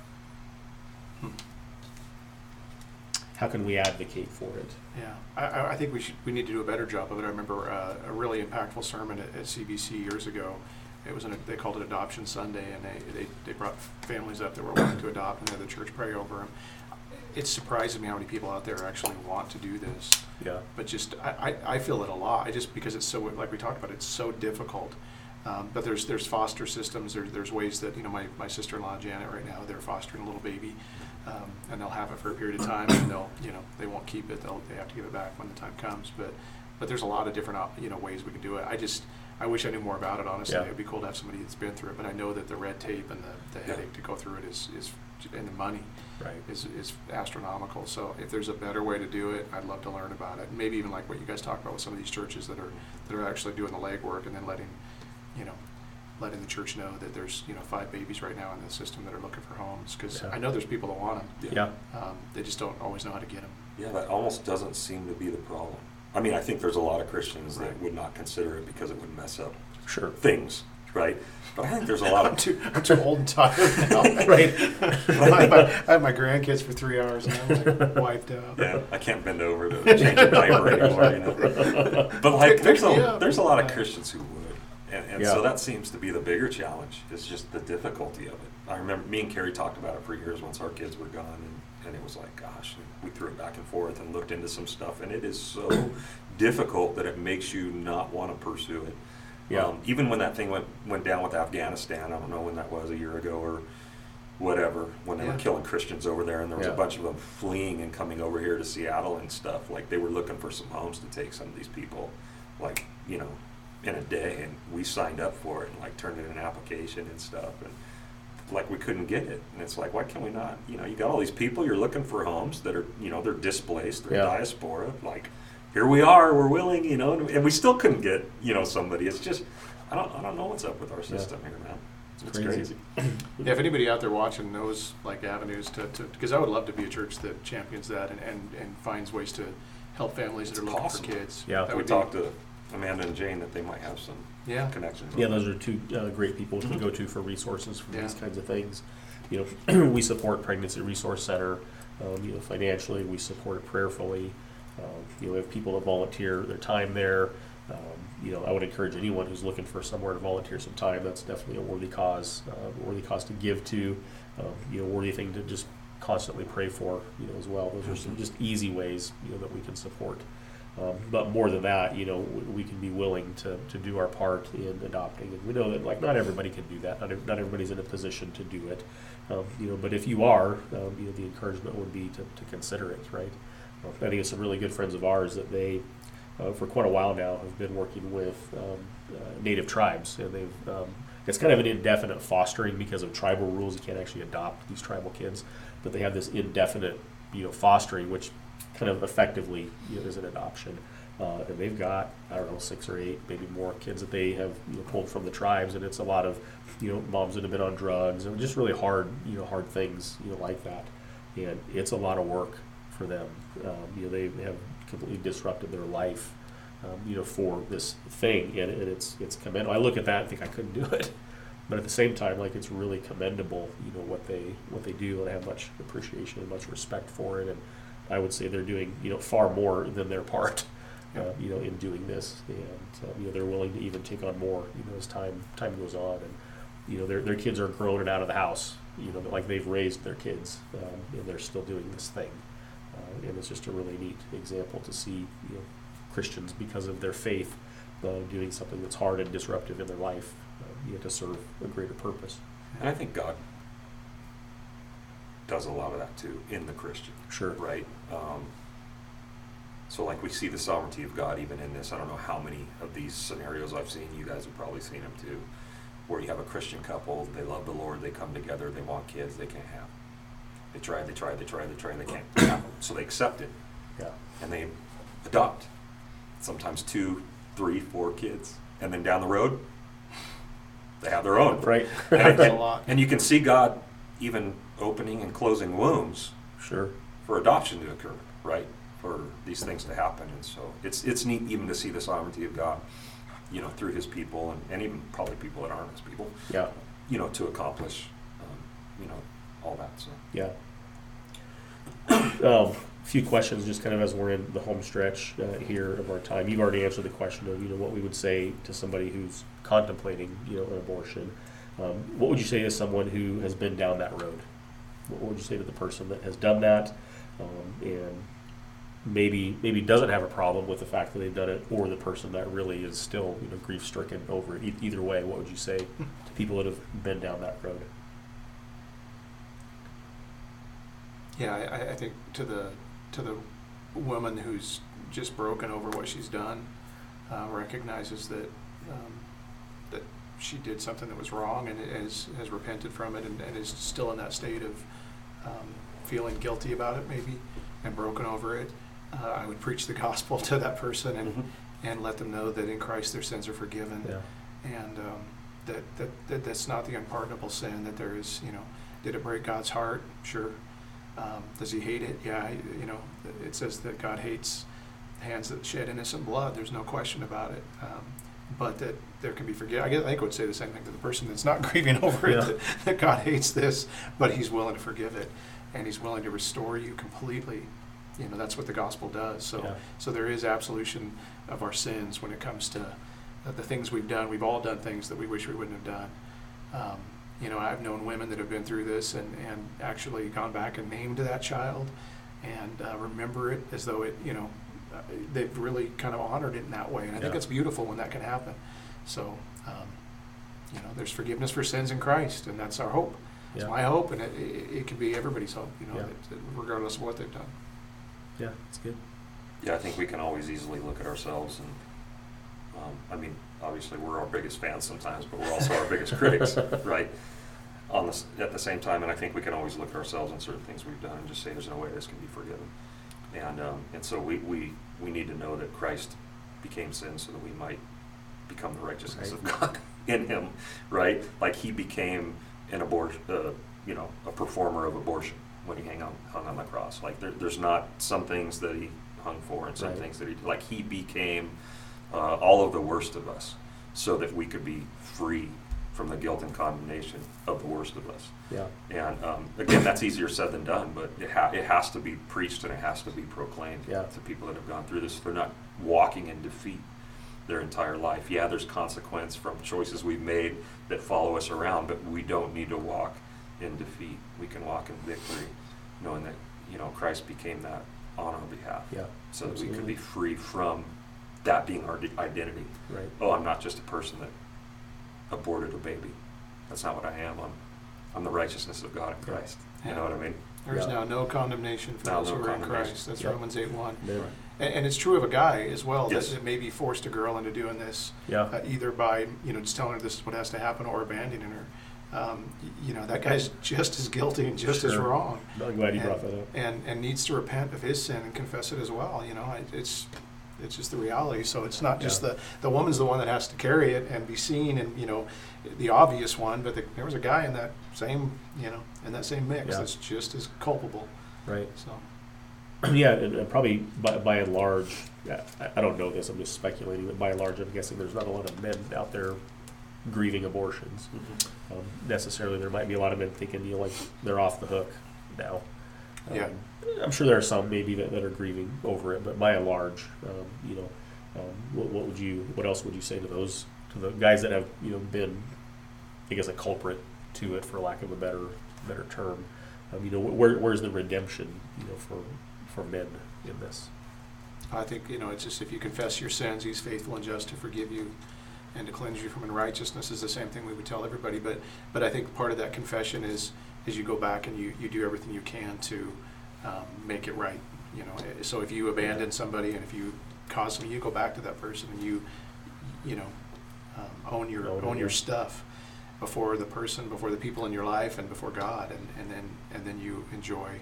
[SPEAKER 2] How can we advocate for it?
[SPEAKER 1] Yeah, I- I, I think we should, we need to do a better job of it. I remember uh, a really impactful sermon at, at CBC years ago. It was, an, they called it Adoption Sunday, and they, they, they brought families up that were wanting to adopt, and they had the church pray over them. It's surprising me how many people out there actually want to do this,
[SPEAKER 2] Yeah.
[SPEAKER 1] but just, I, I, I feel it a lot, I just, because it's so, like we talked about, it's so difficult. Um, but there's, there's foster systems, there's, there's ways that, you know, my, my sister-in-law Janet right now, they're fostering a little baby, um, and they'll have it for a period of time, and they'll, you know, they won't keep it, they'll, they have to give it back when the time comes, but, but there's a lot of different, op- you know, ways we can do it. I just, I wish I knew more about it, honestly.
[SPEAKER 2] Yeah.
[SPEAKER 1] It'd be cool to have somebody that's been through it, but I know that the red tape and the, the headache to go through it is, is, and the money
[SPEAKER 2] Right.
[SPEAKER 1] is, is astronomical. So if there's a better way to do it, I'd love to learn about it. Maybe even like what you guys talk about with some of these churches that are, that are actually doing the legwork and then letting, you know, letting the church know that there's, you know, five babies right now in the system that are looking for homes. Cause
[SPEAKER 2] Yeah.
[SPEAKER 1] I know there's people that want them.
[SPEAKER 2] Yeah.
[SPEAKER 1] Um, they just don't always know how to get them.
[SPEAKER 3] Yeah, that almost doesn't seem to be the problem. I mean, I think there's a lot of Christians that would not consider it because it would mess up
[SPEAKER 2] Sure.
[SPEAKER 3] things, right? But I think there's a lot
[SPEAKER 1] I'm
[SPEAKER 3] of
[SPEAKER 1] too, I'm too old and tired now. [laughs]
[SPEAKER 2] Right. [laughs]
[SPEAKER 1] I, have my, I have my grandkids for three hours and I'm like [laughs] wiped out.
[SPEAKER 3] Yeah, I can't bend over to change a diaper anymore, you know. But like, there's a there's a lot of Christians who would, and, and
[SPEAKER 2] Yeah.
[SPEAKER 3] so that seems to be the bigger challenge. Is just the difficulty of it. I remember me and Carrie talked about it for years once our kids were gone, and, and it was like, gosh, and we threw it back and forth and looked into some stuff, and it is so [coughs] difficult that it makes you not want to pursue it.
[SPEAKER 2] Yeah.
[SPEAKER 3] Um, even when that thing went went down with Afghanistan, I don't know when that was, a year ago or whatever, when they
[SPEAKER 1] Yeah.
[SPEAKER 3] were killing Christians over there, and there was
[SPEAKER 2] Yeah.
[SPEAKER 3] a bunch of them fleeing and coming over here to Seattle and stuff. Like they were looking for some homes to take some of these people, like you know, in a day, and we signed up for it and like turned in an application and stuff, and like we couldn't get it, and it's like, why can we not? You know, you got all these people, you're looking for homes that are, you know, they're displaced, they're
[SPEAKER 2] Yeah.
[SPEAKER 3] diaspora, like. Here we are. We're willing, you know, and- and we still couldn't get, you know, somebody. It's just, I don't, I don't know what's up with our system here, man. It's
[SPEAKER 2] Crazy.
[SPEAKER 3] crazy. [clears throat]
[SPEAKER 1] Yeah, if anybody out there watching knows like avenues to, to, because I would love to be a church that champions that and, and, and finds ways to help families that
[SPEAKER 3] It's
[SPEAKER 1] are looking for kids.
[SPEAKER 2] Yeah.
[SPEAKER 1] That
[SPEAKER 3] we
[SPEAKER 1] would be-
[SPEAKER 3] talked to Amanda and Jane that they might have some
[SPEAKER 1] Yeah,
[SPEAKER 3] connections.
[SPEAKER 2] Yeah, those are two uh, great people to go to for resources for these
[SPEAKER 1] Yeah.
[SPEAKER 2] kinds of things. You know, [clears throat] we support Pregnancy Resource Center. Um, you know, financially, we support it prayerfully. Um, you know, we have people that volunteer their time there. Um, you know, I would encourage anyone who's looking for somewhere to volunteer some time. That's definitely a worthy cause, uh, worthy cause to give to. Um, you know, worthy thing to just constantly pray for. You know, as well. Those are some just easy ways you know that we can support. Um, but more than that, you know, we can be willing to, to do our part in adopting. And we know that, like, not everybody can do that. Not, not everybody's in a position to do it. Um, you know, but if you are, um, you know, the encouragement would be to, to consider it, right? I think it's some really good friends of ours that they, uh, for quite a while now, have been working with um, uh, native tribes, and they've. Um, it's kind of an indefinite fostering because of tribal rules. You can't actually adopt these tribal kids, but they have this indefinite, you know, fostering, which kind of effectively you know, is an adoption. Uh, and they've got I don't know six or eight, maybe more kids that they have you know, pulled from the tribes, and it's a lot of you know moms that have been on drugs and just really hard you know hard things you know like that, and it's a lot of work for them. Um, you know they have completely disrupted their life, um, you know for this thing, and, and it's it's commendable. I look at that and think I couldn't do it, [laughs] but at the same time, like it's really commendable, you know what they what they do, and I have much appreciation and much respect for it, and I would say they're doing you know far more than their part uh, you know, in doing this, and uh, you know, they're willing to even take on more, you know, as time time goes on, and you know, their their kids are grown and out of the house, you know, like they've raised their kids, um, and they're still doing this thing, uh, and it's just a really neat example to see, you know, Christians because of their faith, uh, doing something that's hard and disruptive in their life, uh, you know, to serve a greater purpose.
[SPEAKER 3] And I think God does a lot of that too in the Christian,
[SPEAKER 2] Sure.
[SPEAKER 3] right? Um, so, like, we see the sovereignty of God even in this. I don't know how many of these scenarios I've seen. You guys have probably seen them too, where you have a Christian couple, they love the Lord, they come together, they want kids, they can't have. They try, they try, they try, they try, and they can't have them. So they accept it
[SPEAKER 2] Yeah.
[SPEAKER 3] and they adopt. Sometimes two, three, four kids, and then down the road, they have their own.
[SPEAKER 2] Right.
[SPEAKER 3] And, [laughs]
[SPEAKER 1] Happens a
[SPEAKER 3] and-
[SPEAKER 1] lot.
[SPEAKER 3] and you can see God even opening and closing wombs
[SPEAKER 2] Sure.
[SPEAKER 3] for adoption to occur, right? For these things to happen, and so it's it's neat even to see the sovereignty of God, you know, through His people and, and even probably people that aren't His people,
[SPEAKER 2] Yeah.
[SPEAKER 3] you know, to accomplish, um, you know, all that. So
[SPEAKER 2] Yeah. Um, a few questions, just kind of as we're in the home stretch uh, here of our time. You've already answered the question of, you know, what we would say to somebody who's contemplating, you know, an abortion. Um, what would you say to someone who has been down that road? What would you say to the person that has done that um, and maybe maybe doesn't have a problem with the fact that they've done it, or the person that really is still, you know, grief stricken over it? E- either way, what would you say to people that have been down that road?
[SPEAKER 1] Yeah, I, I- think to the to the woman who's just broken over what she's done, uh, recognizes that she did something that was wrong and has has repented from it and, and is still in that state of um, feeling guilty about it maybe and broken over it. Uh, I would preach the [laughs] gospel to that person and and let them know that in Christ their sins are forgiven
[SPEAKER 2] Yeah.
[SPEAKER 1] and um, that, that, that that's not the unpardonable sin. That there is, you know, did it break God's heart? Sure. Um, does He hate it? Yeah. You know, it says that God hates hands that shed innocent blood. There's no question about it. Um, but that there can be forgiveness. I guess I think I would say the same thing to the person that's not [laughs] grieving over it. That, [laughs] that God hates this, but He's willing to forgive it, and He's willing to restore you completely. You know, that's what the gospel does. So.
[SPEAKER 2] Yeah.
[SPEAKER 1] So there is absolution of our sins when it comes to uh, the things we've done. We've all done things that we wish we wouldn't have done. Um, you know, I've known women that have been through this and, and actually gone back and named that child and uh, remember it as though it, you know, uh, they've really kind of honored it in that way. And I think it's beautiful when that can happen. So, um, you know, there's forgiveness for sins in Christ, and that's our hope. It's
[SPEAKER 2] Yeah.
[SPEAKER 1] my hope, and it, it, it can be everybody's hope, you know,
[SPEAKER 2] Yeah.
[SPEAKER 1] that, that regardless of what they've done.
[SPEAKER 2] Yeah, it's good.
[SPEAKER 3] yeah, I think we can always easily look at ourselves and. Um, I mean, obviously, we're our biggest fans sometimes, but we're also our biggest [laughs] critics, right? On this, at the same time, and I think we can always look at ourselves and certain things we've done and just say, "There's no way this can be forgiven." And um, and so we, we we need to know that Christ became sin so that we might become the righteousness of God [laughs] in Him, right? Like He became an abortion, uh, you know, a performer of abortion when He hung on hung on the cross. Like there, there's not some things that He hung for and some
[SPEAKER 2] Right.
[SPEAKER 3] things that He like He became uh, all of the worst of us so that we could be free from the guilt and condemnation of the worst of us.
[SPEAKER 2] Yeah.
[SPEAKER 3] And um, again, that's easier said than done, but it, ha- it has to be preached and it has to be proclaimed
[SPEAKER 2] Yeah.
[SPEAKER 3] to people that have gone through this. They're not walking in defeat their entire life. Yeah, there's consequence from choices we've made that follow us around, but we don't need to walk in defeat. We can walk in victory, knowing that you know Christ became that on our behalf,
[SPEAKER 2] Yeah.
[SPEAKER 3] so that we could be free from that being our identity.
[SPEAKER 2] Right.
[SPEAKER 3] Oh, I'm not just a person that aborted a baby. That's not what I am. I'm, I'm the righteousness of God in
[SPEAKER 2] Yeah.
[SPEAKER 3] Christ. You know what I mean?
[SPEAKER 1] There is
[SPEAKER 2] Yeah.
[SPEAKER 1] now no condemnation for
[SPEAKER 3] Now
[SPEAKER 1] those
[SPEAKER 3] no
[SPEAKER 1] who are in. Christ. That's
[SPEAKER 2] Yeah.
[SPEAKER 1] Romans 8 1.
[SPEAKER 2] Yeah.
[SPEAKER 1] And, and it's true of a guy as well
[SPEAKER 3] Yes.
[SPEAKER 1] that, that maybe forced a girl into doing this,
[SPEAKER 2] Yeah.
[SPEAKER 1] uh, either by you know just telling her this is what has to happen or abandoning her. Um, you know that guy's [laughs] just as guilty and just as wrong,
[SPEAKER 2] I'm glad you
[SPEAKER 1] and,
[SPEAKER 2] brought that up.
[SPEAKER 1] and and needs to repent of his sin and confess it as well. You know, it, it's it's just the reality. So it's not just
[SPEAKER 2] Yeah.
[SPEAKER 1] the the woman's the one that has to carry it and be seen and you know the obvious one, but the, there was a guy in that same you know in that same mix
[SPEAKER 2] Yeah.
[SPEAKER 1] that's just as culpable.
[SPEAKER 2] Right.
[SPEAKER 1] So. [clears throat]
[SPEAKER 2] Yeah, and, and probably by, by and large, I, I don't know this, I'm just speculating, but by and large, I'm guessing there's not a lot of men out there grieving abortions. Um, necessarily, there might be a lot of men thinking, you know, like they're off the hook now.
[SPEAKER 1] Yeah.
[SPEAKER 2] Um, I'm sure there are some maybe that, that are grieving over it, but by and large, um, you know, um, what, what would you, what else would you say to those, to the guys that have, you know, been, I guess, a culprit to it, for lack of a better, better term? Um, you know, where, where's the redemption, you know, for, for men in this?
[SPEAKER 1] I think, you know, it's just if you confess your sins, he's faithful and just to forgive you and to cleanse you from unrighteousness is the same thing we would tell everybody. But, but I think part of that confession is, is you go back and you, you do everything you can to um, make it right. You know, Eh, so if you abandon somebody and if you cause something, you go back to that person and you, you know, um, own your
[SPEAKER 2] Own
[SPEAKER 1] own your stuff before the person, before the people in your life, and before God, and, and then and then you enjoy.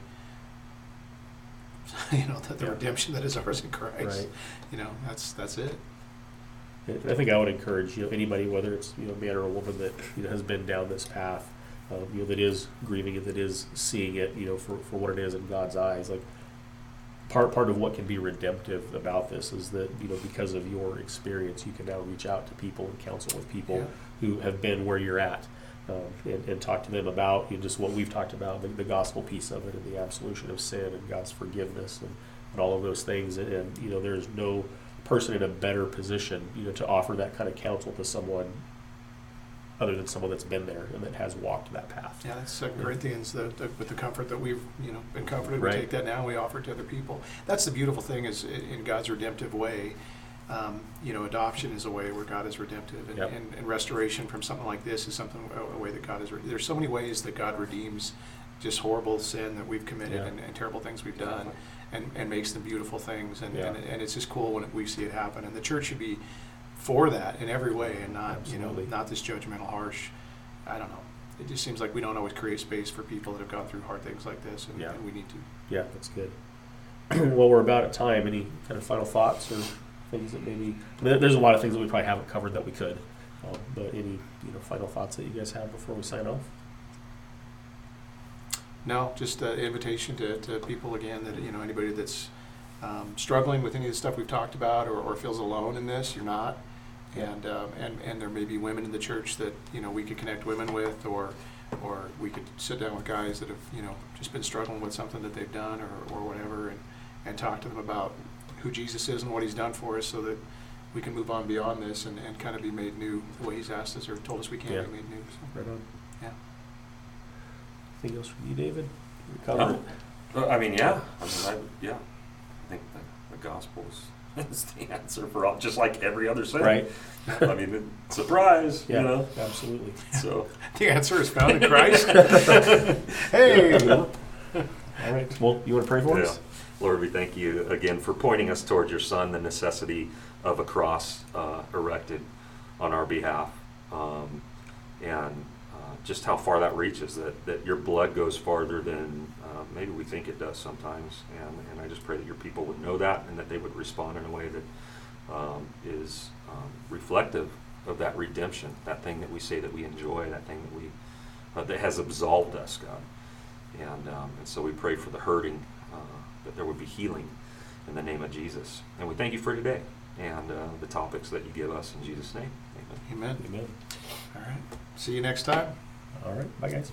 [SPEAKER 1] [laughs] You know the, the
[SPEAKER 2] Yeah.
[SPEAKER 1] redemption that is ours in Christ.
[SPEAKER 2] Right.
[SPEAKER 1] You know that's that's it.
[SPEAKER 2] I think I would encourage you know anybody, whether it's you know man or a woman that you know, has been down this path, um, you know that is grieving it, that is seeing it, you know for, for what it is in God's eyes. Like part part of what can be redemptive about this is that you know because of your experience, you can now reach out to people and counsel with people
[SPEAKER 1] Yeah.
[SPEAKER 2] who have been where you're at. Um, and, and talk to them about you know, just what we've talked about, the, the gospel piece of it, and the absolution of sin, and God's forgiveness, and, and all of those things. And, and you know, there's no person in a better position, you know, to offer that kind of counsel to someone other than someone that's been there and that has walked that path.
[SPEAKER 1] Yeah, that's Second
[SPEAKER 2] Yeah.
[SPEAKER 1] Corinthians. The, the, with the comfort that we've you know been comforted, we take that now and we offer it to other people. That's the beautiful thing is in God's redemptive way. Um, you know, adoption is a way where God is redemptive, and,
[SPEAKER 2] Yep.
[SPEAKER 1] and, and restoration from something like this is something a, way that God is. Re- There's so many ways that God redeems just horrible sin that we've committed
[SPEAKER 2] Yeah.
[SPEAKER 1] and, and terrible things we've done, and, and makes them beautiful things. And,
[SPEAKER 2] Yeah.
[SPEAKER 1] and, and it's just cool when we see it happen. And the church should be for that in every way, and not
[SPEAKER 2] Absolutely.
[SPEAKER 1] you know not this judgmental, harsh. I don't know. It just seems like we don't always create space for people that have gone through hard things like this, and,
[SPEAKER 2] Yeah.
[SPEAKER 1] and we need to.
[SPEAKER 2] Yeah, that's good. [clears throat] well, we're about at time. Any kind of final thoughts or things that maybe I mean, there's a lot of things that we probably haven't covered that we could, um, but any you know final thoughts that you guys have before we sign off?
[SPEAKER 1] No, just an invitation to, to people again that you know anybody that's um, struggling with any of the stuff we've talked about or, or feels alone in this, you're not. And, um, and and there may be women in the church that you know we could connect women with, or or we could sit down with guys that have you know just been struggling with something that they've done or, or whatever, and, and talk to them about who Jesus is and what He's done for us, so that we can move on beyond this and, and kind of be made new the way He's asked us or told us we can
[SPEAKER 2] Yeah.
[SPEAKER 1] be made new. So,
[SPEAKER 2] Right on.
[SPEAKER 1] yeah.
[SPEAKER 2] Anything else from you, David? You covered
[SPEAKER 3] No.
[SPEAKER 2] it?
[SPEAKER 3] I mean, yeah. I mean, I, yeah. I think the, the gospel is, [laughs] is the answer for all, just like every other sin.
[SPEAKER 2] Right.
[SPEAKER 3] I mean, it- surprise,
[SPEAKER 2] Yeah.
[SPEAKER 3] you know.
[SPEAKER 2] Absolutely.
[SPEAKER 3] So [laughs]
[SPEAKER 1] The answer is found in Christ. [laughs] hey.
[SPEAKER 2] All right. Well, you want to pray for
[SPEAKER 3] Yeah.
[SPEAKER 2] us?
[SPEAKER 3] Lord, we thank you again for pointing us towards your Son, the necessity of a cross uh, erected on our behalf, um, and uh, just how far that reaches. That that your blood goes farther than uh, maybe we think it does sometimes. And and I just pray that your people would know that, and that they would respond in a way that um, is um, reflective of that redemption, that thing that we say that we enjoy, that thing that we uh, that has absolved us, God. And, um, and so we pray for the hurting, that there would be healing in the name of Jesus. And we thank you for today and uh, the topics that you give us in Jesus' name. Amen.
[SPEAKER 1] Amen.
[SPEAKER 2] Amen.
[SPEAKER 1] All right. See you next time.
[SPEAKER 2] All right. Bye, guys.